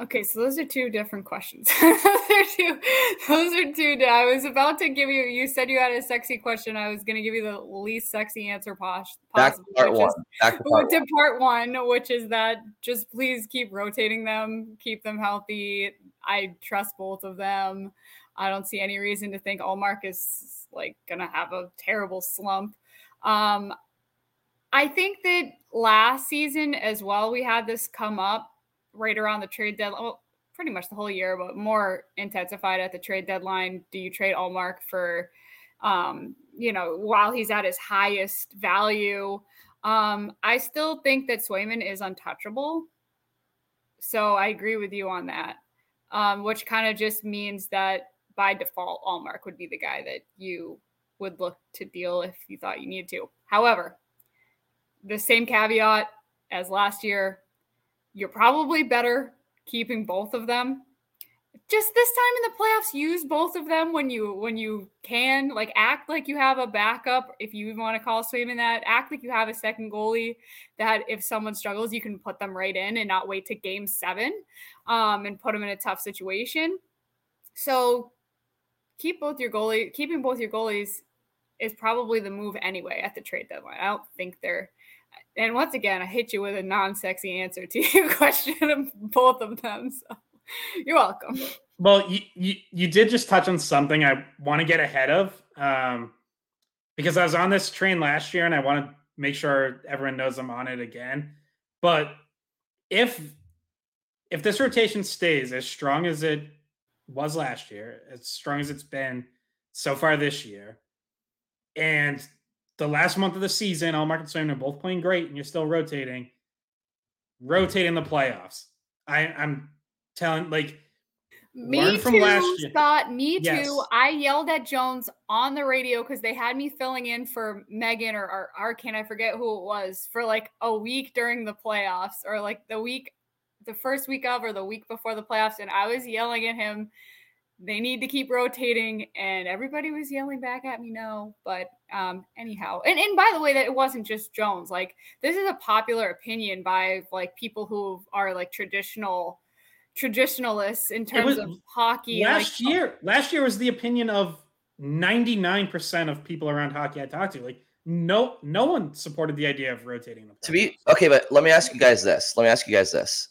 Okay, so those are two different questions. those are two. Those are two. I was about to give you. You said you had a sexy question. I was going to give you the least sexy answer possible. Back to part one. Back to part, to part one, which is that just please keep rotating them, keep them healthy. I trust both of them. I don't see any reason to think Ullmark is like to have a terrible slump. Um, I think that last season as well, we had this come up right around the trade deadline. Well, pretty much the whole year, but more intensified at the trade deadline. Do you trade Ullmark for, um, you know, while he's at his highest value? Um, I still think that Swayman is untouchable. So I agree with you on that, um, which kind of just means that by default, Ullmark would be the guy that you would look to deal if you thought you needed to. However, the same caveat as last year, you're probably better keeping both of them. Just this time in the playoffs, use both of them when you when you can. Like act like you have a backup. If you want to call Swayman that, act like you have a second goalie that if someone struggles, you can put them right in and not wait to game seven um, and put them in a tough situation. So keep both your goalie, keeping both your goalies is probably the move anyway at the trade deadline. I don't think they're and once again, I hit you with a non-sexy answer to your question of both of them. So you're welcome. Well, you, you you did just touch on something I want to get ahead of. Um, because I was on this train last year and I want to make sure everyone knows I'm on it again. But if if this rotation stays as strong as it was last year, as strong as it's been so far this year, and the last month of the season, all Swayman are both playing great, and you're still rotating, rotating the playoffs. I, I'm telling like me from too, last year. Scott. Me yes. too. I yelled at Jones on the radio because they had me filling in for Megan or, or Arcand. I forget who it was for like a week during the playoffs or like the week, the first week of or the week before the playoffs. And I was yelling at him, they need to keep rotating. And everybody was yelling back at me, no. But um, anyhow, and, and by the way, that it wasn't just Jones. Like, this is a popular opinion by like people who are like traditional traditionalists in terms of hockey. Last like, year, last year was the opinion of 99% of people around hockey I talked to. Like no no one supported the idea of rotating the To be okay, but let me ask you guys this. Let me ask you guys this.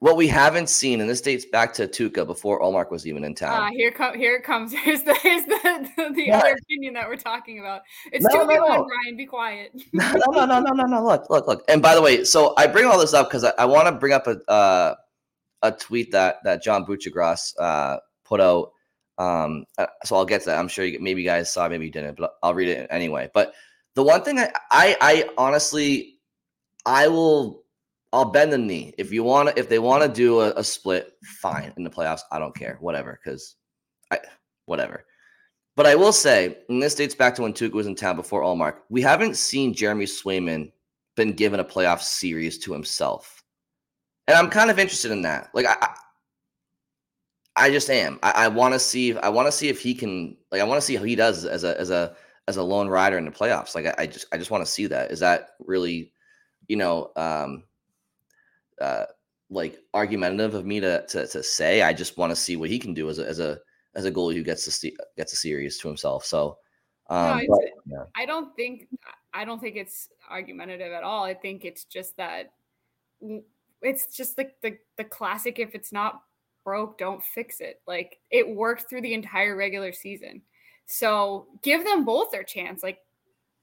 What we haven't seen, and this dates back to Tuukka before Ullmark was even in town. Uh, here, come here it comes. Here's the here's the, the, the other opinion that we're talking about. It's no, 2 no, no. Brian. Be quiet. no, no, no, no, no, no. Look, look, look. And by the way, so I bring all this up because I, I want to bring up a uh, a tweet that that John Buccigross uh, put out. Um, uh, so I'll get to that. I'm sure you, maybe you guys saw, maybe you didn't, but I'll read it anyway. But the one thing I, I, I honestly, I will, I'll bend the knee if you want to. If they want to do a, a split, fine in the playoffs. I don't care, whatever, because I, whatever. But I will say, and this dates back to when Tuukka was in town before Ullmark, we haven't seen Jeremy Swayman been given a playoff series to himself and I'm kind of interested in that. Like I, I just am. I, I want to see. I want to see if he can. Like I want to see how he does as a as a as a lone rider in the playoffs. Like I, I just I just want to see that. Is that really, you know, um, uh, like argumentative of me to to, to say? I just want to see what he can do as a as a as a goalie who gets to see gets a series to himself. So. Um, no, but, yeah. I don't think I don't think it's argumentative at all. I think it's just that it's just like the, the classic if it's not broke, don't fix it. Like it worked through the entire regular season. So give them both their chance. Like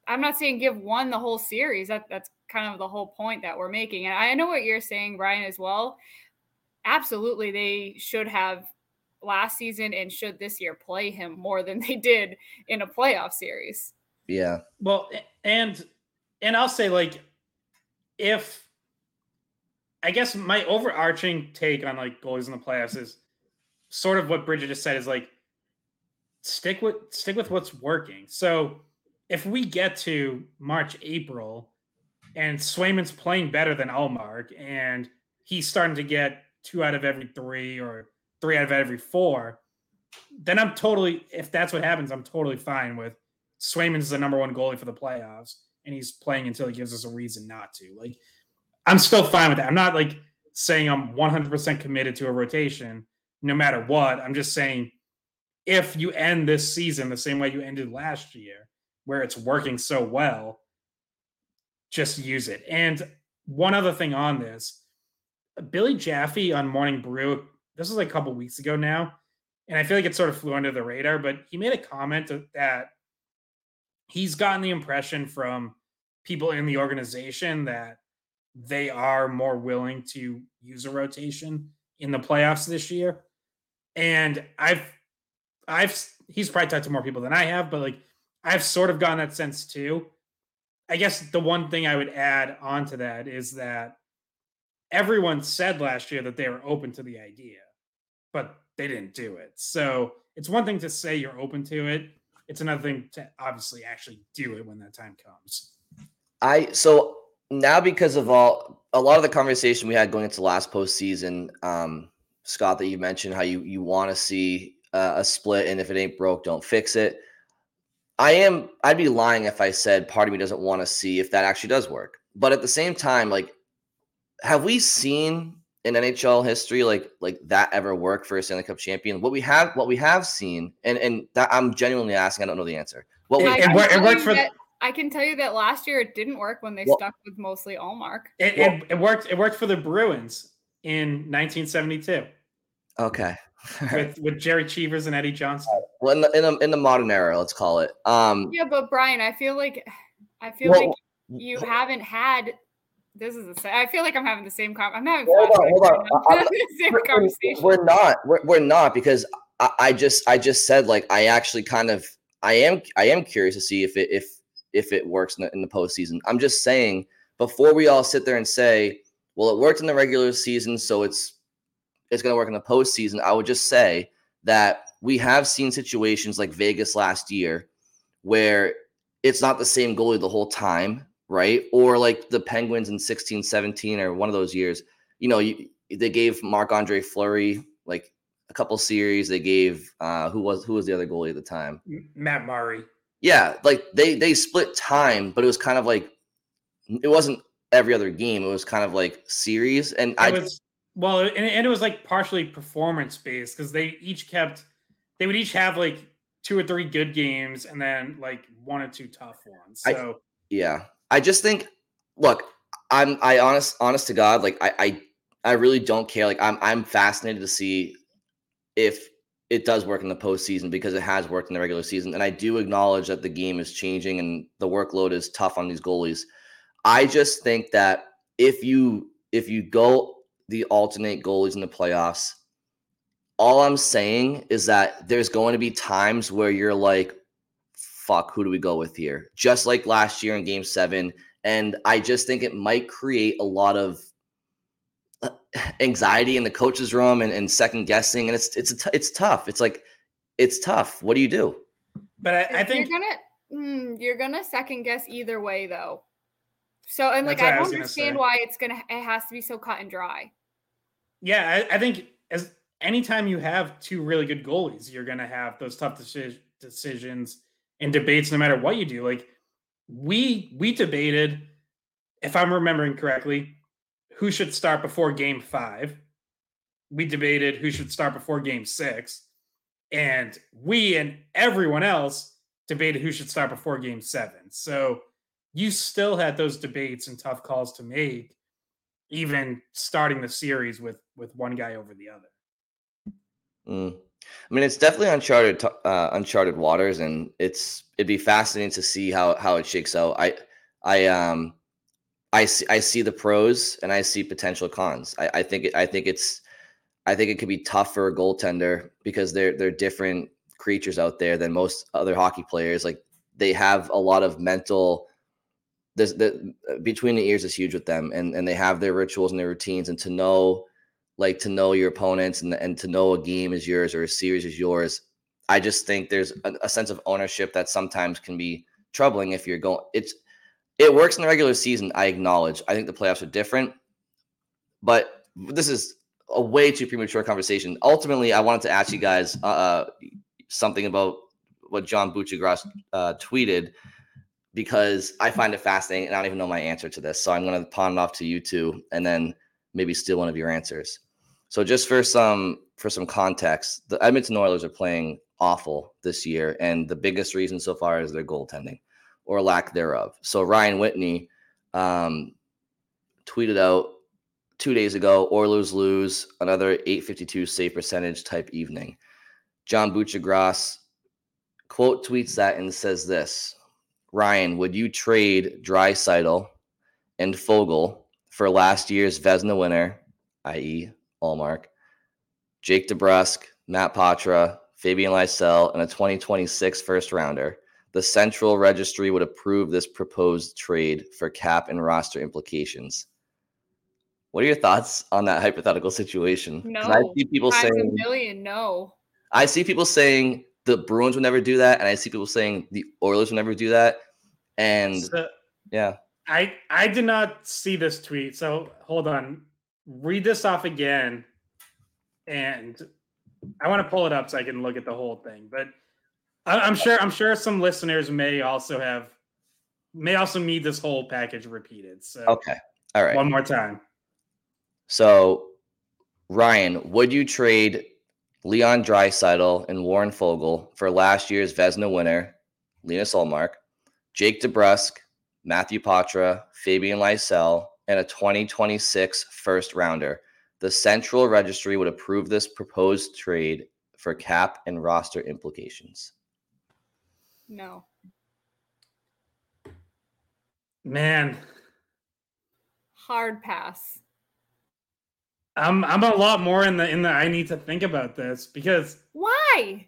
I'm not saying give one the whole series. That that's kind of the whole point that we're making. And I know what you're saying, Brian, as well. Absolutely, they should have last season and should this year play him more than they did in a playoff series. Yeah. Well, and and I'll say like if I guess my overarching take on like goalies in the playoffs is sort of what Bridget just said is like stick with stick with what's working. So if we get to March, April, and Swayman's playing better than Ullmark, and he's starting to get two out of every three or three out of every four, then I'm totally if that's what happens, I'm totally fine with Swayman's the number one goalie for the playoffs, and he's playing until he gives us a reason not to. Like I'm still fine with that. I'm not like saying I'm 100% committed to a rotation no matter what. I'm just saying if you end this season the same way you ended last year, where it's working so well, just use it. And one other thing on this Billy Jaffe on Morning Brew, this was like a couple weeks ago now. And I feel like it sort of flew under the radar, but he made a comment that he's gotten the impression from people in the organization that they are more willing to use a rotation in the playoffs this year. And I've, I've, he's probably talked to more people than I have, but like I've sort of gotten that sense too. I guess the one thing I would add onto that is that everyone said last year that they were open to the idea, but they didn't do it. So it's one thing to say you're open to it. It's another thing to obviously actually do it when that time comes. I so now because of all a lot of the conversation we had going into last postseason, um, Scott, that you mentioned how you you want to see uh, a split, and if it ain't broke, don't fix it. I am. I'd be lying if I said part of me doesn't want to see if that actually does work. But at the same time, like, have we seen in NHL history like like that ever work for a Stanley Cup champion? What we have, what we have seen, and and that I'm genuinely asking. I don't know the answer. What we, it, it, worked for. That- I I can tell you that last year it didn't work when they well, stuck with mostly Ullmark. It, well, it, it, worked. It worked for the Bruins in 1972. Okay. with with Gerry Cheevers and Eddie Johnston. Well, in the, in the, in the modern era, let's call it. Um, yeah, but Brian, I feel like I feel well, like you haven't had. This is the I feel like I'm having the same. Com- I'm having. Hold on, hold on. same we're, conversation. We're not. We're, we're not because I, I just I just said like I actually kind of I am I am curious to see if it if if it works in the, in the postseason. I'm just saying before we all sit there and say, well, it worked in the regular season, so it's it's going to work in the postseason. I would just say that we have seen situations like Vegas last year where it's not the same goalie the whole time, right? Or like the Penguins in 16, 17 or one of those years, you know, you, they gave Marc Andre Fleury like a couple series. They gave uh who was who was the other goalie at the time? Matt Murray. Yeah, like they they split time, but it was kind of like it wasn't every other game. It was kind of like series, and it I was well, and, and it was like partially performance based because they each kept they would each have like two or three good games and then like one or two tough ones. So I, yeah, I just think look, I'm I honest honest to God, like I I I really don't care. Like I'm I'm fascinated to see if it does work in the postseason because it has worked in the regular season. And I do acknowledge that the game is changing and the workload is tough on these goalies. I just think that if you if you go the alternate goalies in the playoffs, all I'm saying is that there's going to be times where you're like, fuck, who do we go with here? Just like last year in game seven. And I just think it might create a lot of anxiety in the coach's room and, and second guessing, and it's it's t- it's tough. It's like it's tough. What do you do? But I, I think you're gonna mm, you're gonna second guess either way though. So and like I don't understand why it's gonna it has to be so cut and dry. Yeah, I, I think as anytime you have two really good goalies, you're gonna have those tough deci- decisions and debates no matter what you do. Like we we debated, if I'm remembering correctly, who should start before game five. We debated who should start before game six. And we and everyone else debated who should start before game seven. So you still had those debates and tough calls to make, even starting the series with with one guy over the other. Mm. I mean, it's definitely uncharted uh, uncharted waters, and it's it'd be fascinating to see how how it shakes out. I I um I see I see the pros and I see potential cons. I, I think it, I think it's I think it could be tough for a goaltender because they're they're different creatures out there than most other hockey players. Like they have a lot of mental. This the between the ears is huge with them, and and they have their rituals and their routines, and to know like to know your opponents and and to know a game is yours or a series is yours. I just think there's a, a sense of ownership that sometimes can be troubling if you're going. It's it works in the regular season. I acknowledge. I think the playoffs are different, but this is a way too premature conversation. Ultimately, I wanted to ask you guys uh, uh something about what John Buccigross uh, tweeted because I find it fascinating and I don't even know my answer to this. So I'm going to pawn it off to you two and then maybe steal one of your answers. So just for some for some context, the Edmonton Oilers are playing awful this year, and the biggest reason so far is their goaltending or lack thereof. So Ryan Whitney um, tweeted out two days ago, Oilers lose lose another 852 save percentage type evening. John Buccigross quote tweets that and says this Ryan, would you trade Draisaitl and Foegele for last year's Vezina winner, i.e., Ullmark, Jake DeBrusk, Matt Poitras, Fabian Lysell, and a 2026 first rounder? the Central Registry would approve this proposed trade for cap and roster implications. What are your thoughts on that hypothetical situation? No, I see people saying a million. No, I see people saying the Bruins would never do that, and I see people saying the Oilers would never do that. And so, yeah, I I did not see this tweet. So hold on, read this off again, and I want to pull it up so I can look at the whole thing. But I'm sure. I'm sure some listeners may also have may also need this whole package repeated. So okay, all right, one more time. So, Ryan, would you trade Leon Draisaitl and Warren Foegele for last year's Vezina winner, Linus Ullmark, Jake DeBrusk, Matthew Poitras, Fabian Lysell, and a 2026 first rounder. The Central Registry would approve this proposed trade for cap and roster implications. No. Man, Hard pass. I'm I'm a lot more in the in the I need to think about this because Why?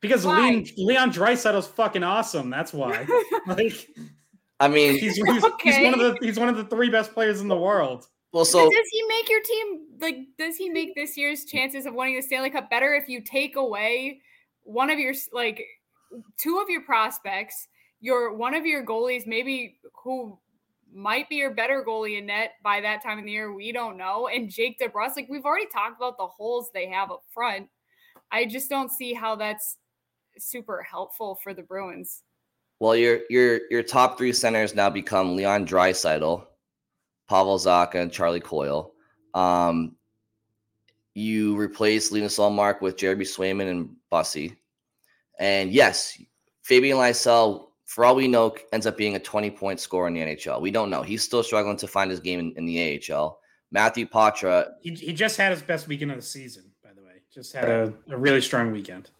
because Why? Leon Leon Draisaitl's fucking awesome. That's why. like I mean, he's, he's, he's one of the he's one of the three best players in the world. well, But so does he make your team like does he make this year's chances of winning the Stanley Cup better if you take away one of your like two of your prospects, your one of your goalies maybe who might be your better goalie in net by that time of the year, we don't know, and Jake DeBrusk, like we've already talked about the holes they have up front. I just don't see how that's super helpful for the Bruins. Well, your your your top three centers now become Leon Draisaitl, Pavel Zacha, and Charlie Coyle. Um, you replace Linus Ullmark with Jeremy Swayman and Bussi, and yes, Fabian Lysell, for all we know, ends up being a twenty point score in the NHL. We don't know; he's still struggling to find his game in, in the AHL. Matthew Poitras, He, he just had his best weekend of the season, by the way. Just had a, a really strong weekend.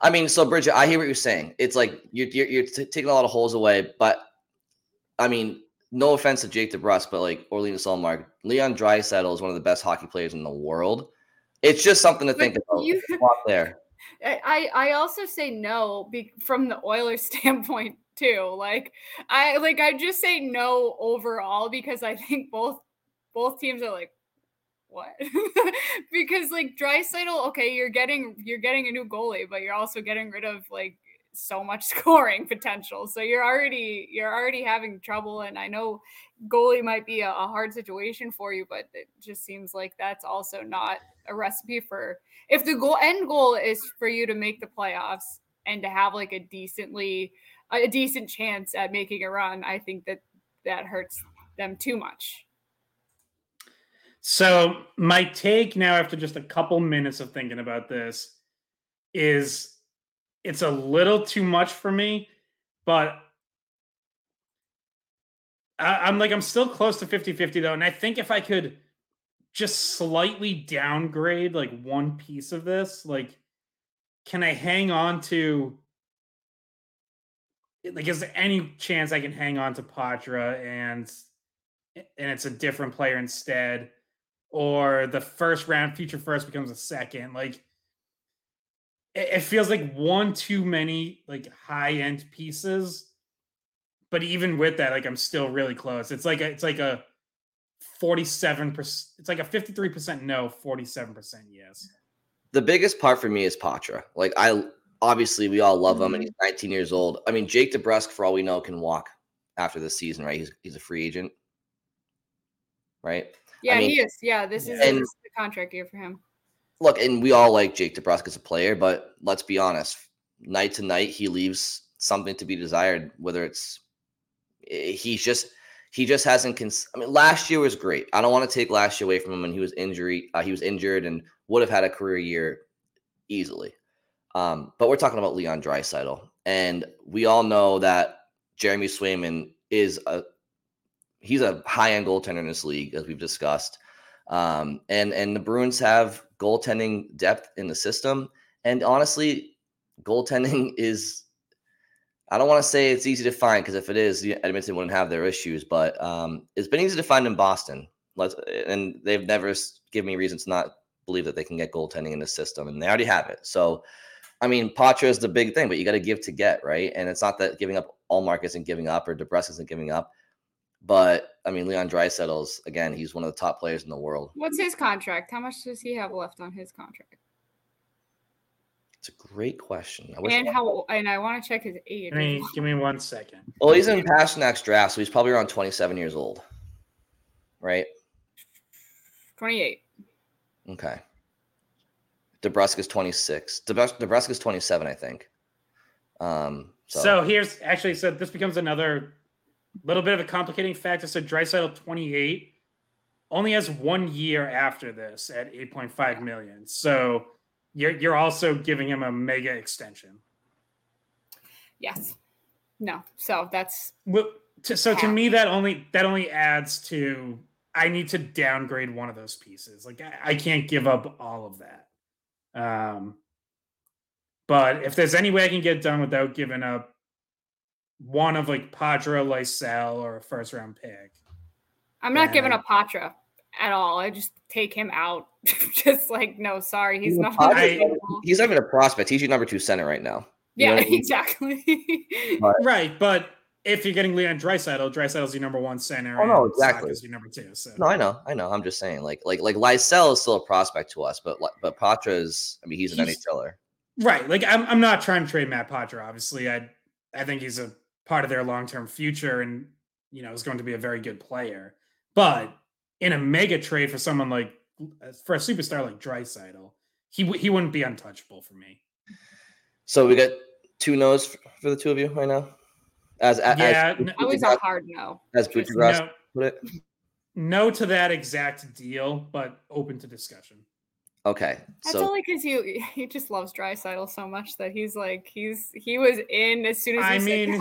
I mean, so Bridgette, I hear what you're saying. It's like you're you're, you're t- taking a lot of holes away, but I mean, no offense to Jake DeBrusk, but like or Linus Ullmark, Leon Draisaitl is one of the best hockey players in the world. It's just something to But think about. you- There's a lot there. I I I also say no be, from the Oilers standpoint too. Like I like I just say no overall because I think both both teams are like what? because like Draisaitl, okay, you're getting you're getting a new goalie, but you're also getting rid of like so much scoring potential. So you're already you're already having trouble and I know goalie might be a, a hard situation for you, but it just seems like that's also not a recipe for if the goal end goal is for you to make the playoffs and to have like a decently a decent chance at making a run, I think that that hurts them too much. So my take now, after just a couple minutes of thinking about this, is it's a little too much for me, but I, I'm like I'm still close to 50-50 though. And I think if I could just slightly downgrade like one piece of this, like can I hang on to like is there any chance I can hang on to Poitras and and it's a different player instead? or the first round future first becomes a second like it, it feels like one too many like high end pieces but even with that like i'm still really close it's like a, it's like a 47% it's like a 53% no 47% yes The biggest part for me is Poitras. Like I obviously we all love him and he's 19 years old. I mean, Jake DeBrusk, for all we know, can walk after the season, right? He's he's a free agent, right? Yeah, mean- he is. Yeah, this is, And- this is the contract year for him. look, and we all like Jake DeBrusk as a player, but let's be honest, night to night he leaves something to be desired. Whether it's eh, he's just he just hasn't. Cons- I mean, last year was great. I don't want to take last year away from him, and he was injury uh, he was injured and would have had a career year easily. Um, but we're talking about Leon Draisaitl, and we all know that Jeremy Swayman is a he's a high end goaltender in this league, as we've discussed. Um, and and the Bruins have goaltending depth in the system. And honestly, goaltending is I don't want to say it's easy to find because if it is, Edmonton wouldn't have their issues. But um, it's been easy to find in Boston. Let's and they've never given me reason to not believe that they can get goaltending in the system, and they already have it. So, I mean, Poitras is the big thing, but you got to give to get, right? And it's not that giving up all isn't giving up or DeBrusk isn't giving up. But I mean, Leon Draisaitl's, again, he's one of the top players in the world. What's his contract? How much does he have left on his contract? It's a great question. I wish And how? And I want to check his age. give me give me one second well, he's in Pastrnak's draft, so he's probably around 27 years old. Right? Twenty-eight. Okay. DeBrusk is 26. DeBrusk, DeBrusk is 27, I think. Um, so, so, here's actually so this becomes another little bit of a complicating factor so Draisaitl 28 only has one year after this at 8.5 million so you're you're also giving him a mega extension Yes. No. So that's Well, to, so to me that only that only adds to I need to downgrade one of those pieces. Like I, I can't give up all of that. Um, but if there's any way I can get done without giving up one of like Poitras Lysell or a first round pick, I'm not giving Yeah. up Poitras at all. I just take him out. just like no, sorry, he's Even not. I- He's not even a prospect. He's your number two center right now. You yeah, what I mean? exactly. right? But if you're getting Leon Draisaitl, Draisaitl's your number one center. Oh, no, exactly. Your number two. So No, I know, I know. I'm just saying, like, like, like Lysell is still a prospect to us, but, like, but Poitras's. I mean, he's an He's- NHLer. Right. Like I'm I'm not trying to trade Matt Poitras. obviously. I I think he's a part of their long-term future and you know is going to be a very good player. But in a mega trade for someone like for a superstar like Draisaitl, he he wouldn't be untouchable for me. So we got two no's for the two of you right now. As as, Yeah, as, n- I was a hard no. as Just Buccigross No, put it. no to that exact deal, but open to discussion. Okay, That's so only because he he just loves Draisaitl so much that he's like he's he was in as soon as I he mean- said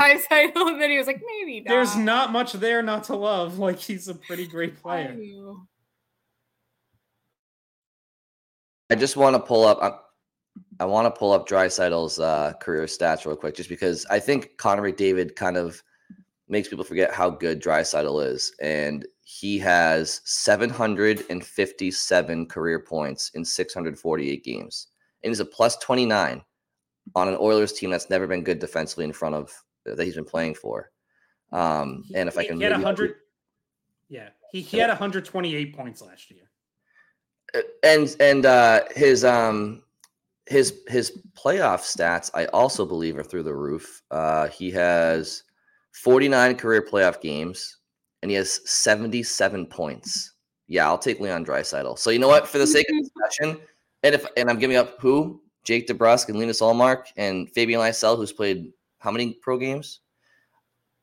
Draisaitl, and then he was like maybe not. There's not much there not to love. Like he's a pretty great player. know. I just want to pull up. I, I want to pull up Draisaitl's uh, career stats real quick, just because I think Connor McDavid kind of makes people forget how good Draisaitl is, and he has 757 career points in 648 games, and he's a plus 29 on an Oilers team that's never been good defensively in front of that he's been playing for. Um, He- and if I can, he had maybe- hundred. Yeah, he, he had 128 points last year. Uh, and and uh his um his his playoff stats i also believe are through the roof uh he has 49 career playoff games and he has 77 points yeah i'll take leon Draisaitl. so you know what for the sake of discussion and if and i'm giving up who jake DeBrusk and linus Ullmark and fabian lysell who's played how many pro games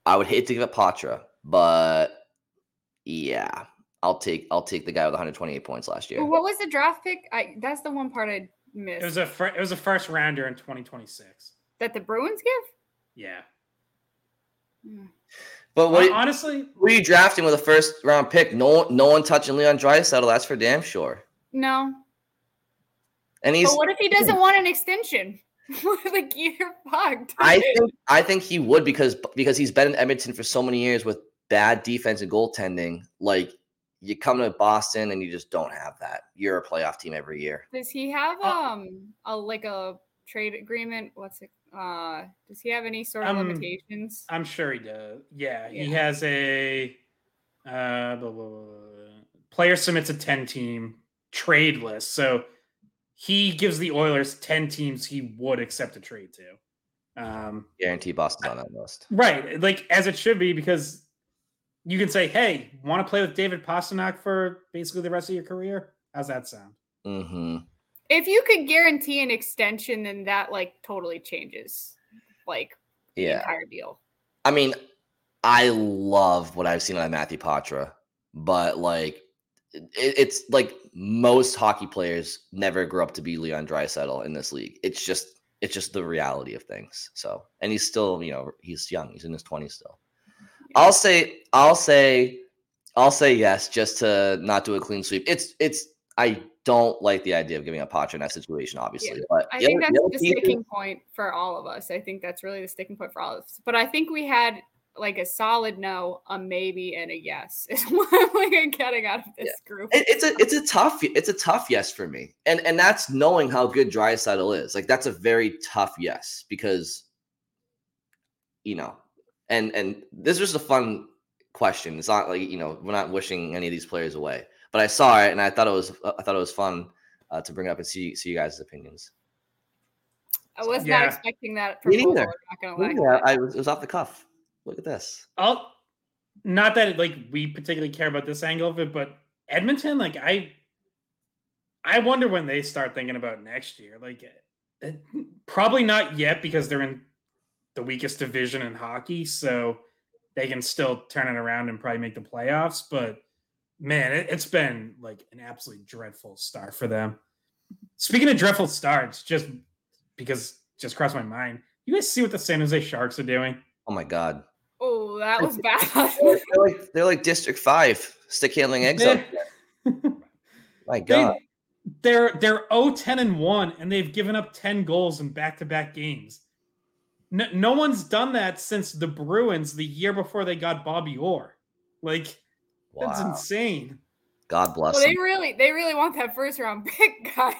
i would hate to give up poitras but yeah I'll take I'll take the guy with 128 points last year. Well, What was the draft pick? I that's the one part I missed. It was a fir- it was a first rounder in 2026. that the Bruins give. Yeah. Hmm. But what Hon- honestly, who are you drafting with a first round pick? No no one touching Leon Draisaitl. That's for damn sure. No, And he's but what if he doesn't want an extension? like you're fucked. I think I think he would because because he's been in Edmonton for so many years with bad defense and goaltending. Like you come to Boston and you just don't have that. You're a playoff team every year. Does he have Uh, um a like a trade agreement? What's it? Uh, does he have any sort of Um, limitations? I'm sure he does. Yeah, he has a uh, blah, blah, blah, blah. player submits a 10 team trade list. So he gives the Oilers 10 teams he would accept a trade to. Um, Guarantee Boston's on that list. right, like as it should be, because you can say, "Hey, want to play with David Pastrnak for basically the rest of your career?" How's that sound? hmm If you could guarantee an extension, then that like totally changes like the Yeah. entire deal. I mean, I love what I've seen on Matthew Poitras, but like it, it's like most hockey players never grew up to be Leon Draisaitl in this league. It's just it's just the reality of things. So, and he's still, you know, he's young. He's in his 20s still. I'll say I'll say I'll say yes just to not do a clean sweep. It's it's I don't like the idea of giving up Poitras in that situation obviously, but I think other- that's the the sticking point for all of us. I think that's really the sticking point for all of us. But I think we had like a solid no, a maybe, and a yes. Is what I'm like getting out of this group. It- it's a it's a tough it's a tough yes for me, and and that's knowing how good Draisaitl is. Like that's a very tough yes because you know, and and this was a fun question. It's not like you know we're not wishing any of these players away, but I saw it and I thought it was I thought it was fun uh, to bring up and see see you guys' opinions. I was Yeah. not expecting that Me neither. I'm not gonna lie. Yeah, I was, it was off the cuff. Look at this. I'll not that like we particularly care about this angle of it, but Edmonton, like I, I wonder when they start thinking about next year. Like, eh, probably not yet because they're in the weakest division in hockey, so they can still turn it around and probably make the playoffs. But man, it, it's been like an absolutely dreadful start for them. Speaking of dreadful starts, just because just crossed my mind, you guys see what the San Jose Sharks are doing? Oh my god. Oh, that was bad. they're, like, they're like District Five stick handling eggs. Up my god. They, they're they're 0 10 and 1 and they've given up 10 goals in back-to-back games. No, no one's done that since the Bruins the year before they got Bobby Orr. Like wow. that's insane. God bless. Well, they really, they really want that first round pick, guys.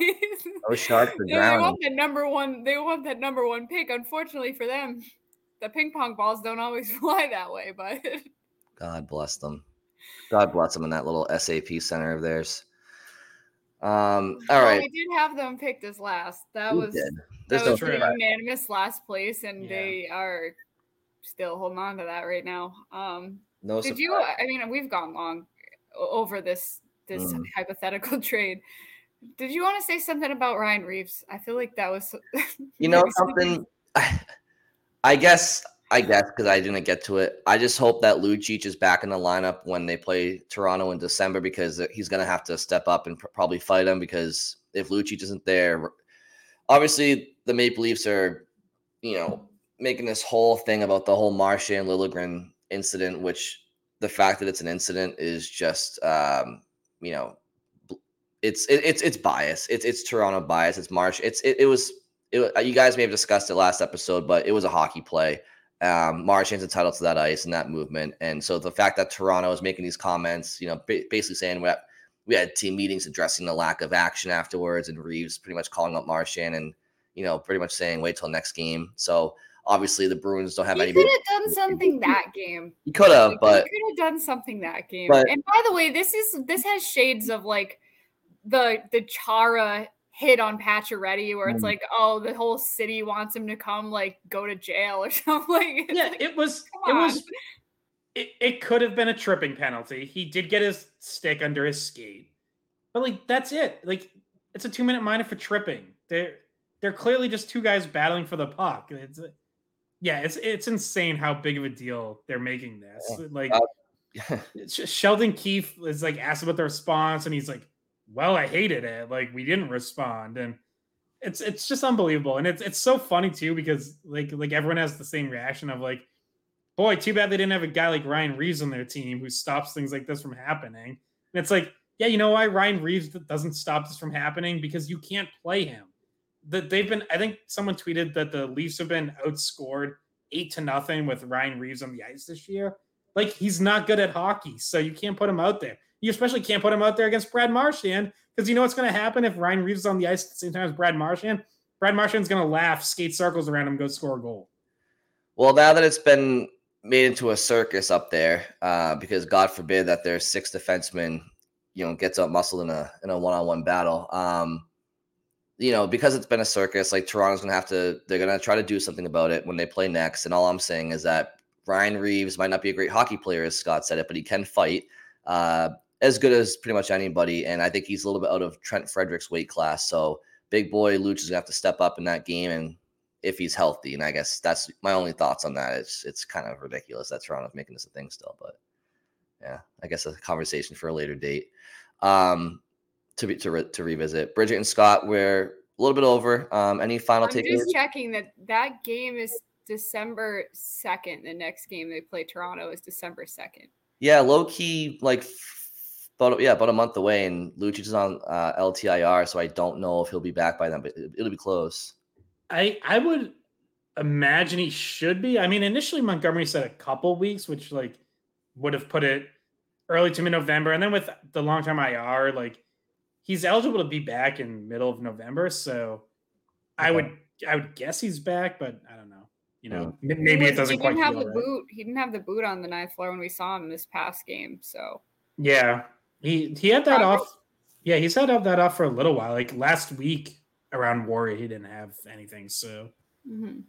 Oh, sharks are They want that number one. They want that number one pick. Unfortunately for them, the ping pong balls don't always fly that way. But God bless them. God bless them in that little SAP center of theirs. Um, all well, right. We did have them picked as last. That we was did. that was no unanimous last place, and yeah. they are still holding on to that right now. Um, no did surprise. you? I mean, we've gone long over this this mm. hypothetical trade. Did you want to say something about Ryan Reaves? I feel like that was you know something. I guess I guess because I didn't get to it. I just hope that Lucic is back in the lineup when they play Toronto in December because he's going to have to step up and pr- probably fight him because if Lucic isn't there, obviously the Maple Leafs are, you know, making this whole thing about the whole Marchand Liljegren incident, which the fact that it's an incident is just um, you know it's it, it's it's bias. It's it's Toronto bias. It's Marsh. It's it, it was it, you guys may have discussed it last episode, but it was a hockey play. Um, Marchand's entitled to that ice and that movement, and so the fact that Toronto is making these comments, you know, ba- basically saying we had, we had team meetings addressing the lack of action afterwards, and Reaves pretty much calling up Marchand and you know pretty much saying wait till next game. So Obviously, the Bruins don't have he any. Could have done something that game. He could have, but could have done something that game. But, and by the way, this is this has shades of like the the Chara hit on Pacioretty, where it's mm. like, oh, the whole city wants him to come like go to jail or something. yeah, like, it was. It was. It, it could have been a tripping penalty. He did get his stick under his skate, but like that's it. Like it's a two minute minor for tripping. They're they're clearly just two guys battling for the puck. It's yeah, it's it's insane how big of a deal they're making this. Yeah. Like uh, Sheldon Keefe is like asked about the response, and he's like, "Well, I hated it. Like we didn't respond." And it's it's just unbelievable, and it's it's so funny too because like like everyone has the same reaction of like, "Boy, too bad they didn't have a guy like Ryan Reaves on their team who stops things like this from happening." And it's like, yeah, you know why Ryan Reaves doesn't stop this from happening because you can't play him that they've been. I think someone tweeted that the Leafs have been outscored eight to nothing with Ryan Reaves on the ice this year. Like he's not good at hockey, so you can't put him out there. You especially can't put him out there against Brad Marchand because you know what's going to happen if Ryan Reaves is on the ice at the same time as Brad Marchand. Brad Marchand's going to laugh, skate circles around him, go score a goal. Well, now that it's been made into a circus up there, uh, because God forbid that there's six defensemen, you know, gets up muscled in a in a one on one battle. Um, you know, because it's been a circus, like Toronto's gonna have to, they're gonna try to do something about it when they play next. And all I'm saying is that Ryan Reaves might not be a great hockey player, as Scott said it, but he can fight uh, as good as pretty much anybody. And I think he's a little bit out of Trent Frederic's weight class. So big boy Luch is gonna have to step up in that game, and if he's healthy. And I guess that's my only thoughts on that. It's it's kind of ridiculous that Toronto's making this a thing still, but yeah, I guess a conversation for a later date. Um, to be to, re, to revisit. Bridgette and Scott, we're a little bit over. Um, any final I'm just checking that that game is December second. The next game they play Toronto is December second. Yeah, low key, like about yeah, about a month away, and Lucic is on uh, LTIR, so I don't know if he'll be back by then, but it'll be close. I I would imagine he should be. I mean, initially Montgomery said a couple weeks, which like would have put it early to mid November, and then with the long term IR, like he's eligible to be back in middle of November. So okay. I would I would guess he's back, but I don't know. You know, mm. maybe it doesn't he. Didn't have the right. boot. He didn't have the boot on the ninth floor when we saw him this past game. So yeah, he he had that Probably. off. Yeah, he's had that off for a little while. Like last week around Warrior, he didn't have anything. So. Mm-hmm.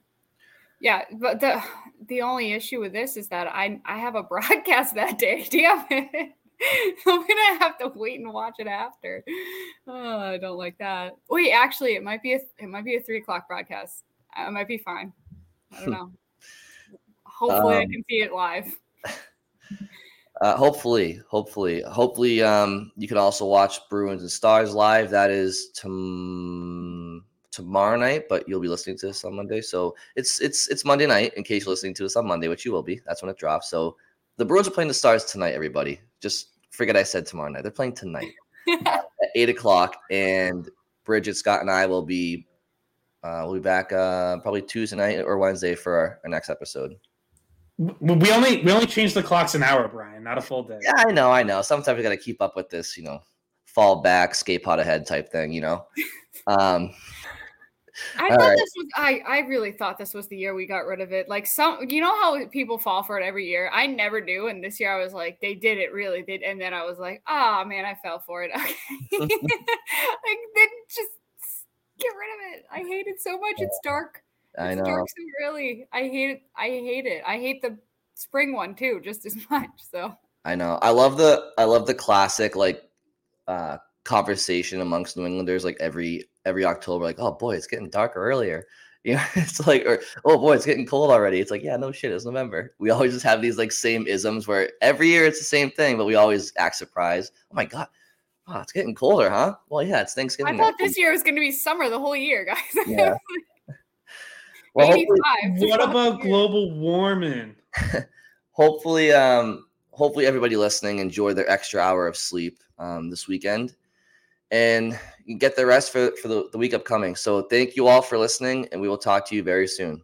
Yeah, but the the only issue with this is that I I have a broadcast that day. Damn it. I'm gonna have to wait and watch it after. Oh, I don't like that. Wait, actually, it might be a it might be a three o'clock broadcast. I might be fine. I don't know. Hopefully, um, I can see it live. Uh, hopefully, hopefully, hopefully, um, you can also watch Bruins and Stars live. That is tom- tomorrow night, but you'll be listening to this on Monday. So it's it's it's Monday night in case you're listening to this on Monday, which you will be. That's when it drops. So the Bruins are playing the Stars tonight, everybody. Just forget I said tomorrow night. They're playing tonight at eight o'clock, and Bridgette, Scott, and I will be uh, we'll be back uh, probably Tuesday night or Wednesday for our, our next episode. We only we only changed the clocks an hour, Brian, not a full day. Yeah, I know, I know. Sometimes we got to keep up with this, you know, fall back, skate pot ahead type thing, you know. Um, I thought right. this was I I really thought this was the year we got rid of it. Like some you know how people fall for it every year. I never do. And this year I was like, they did it really did. And then I was like, oh man, I fell for it. Okay. like then just get rid of it. I hate it so much. It's dark. I know. Dark so really. I hate it. I hate it. I hate the spring one too, just as much. So I know. I love the I love the classic like uh conversation amongst New Englanders like every every October, like, oh boy, it's getting darker earlier. You know, it's like, or oh boy, it's getting cold already. It's like, yeah, no shit, it's November. We always just have these like same isms where every year it's the same thing, but we always act surprised. Oh my god, oh, it's getting colder, huh? Well, yeah, it's Thanksgiving. I thought this year was going to be summer the whole year, guys. Yeah. Well, what about global warming? hopefully, um, hopefully everybody listening enjoy their extra hour of sleep um, this weekend and get the rest for, for the, the week upcoming. So thank you all for listening, and we will talk to you very soon.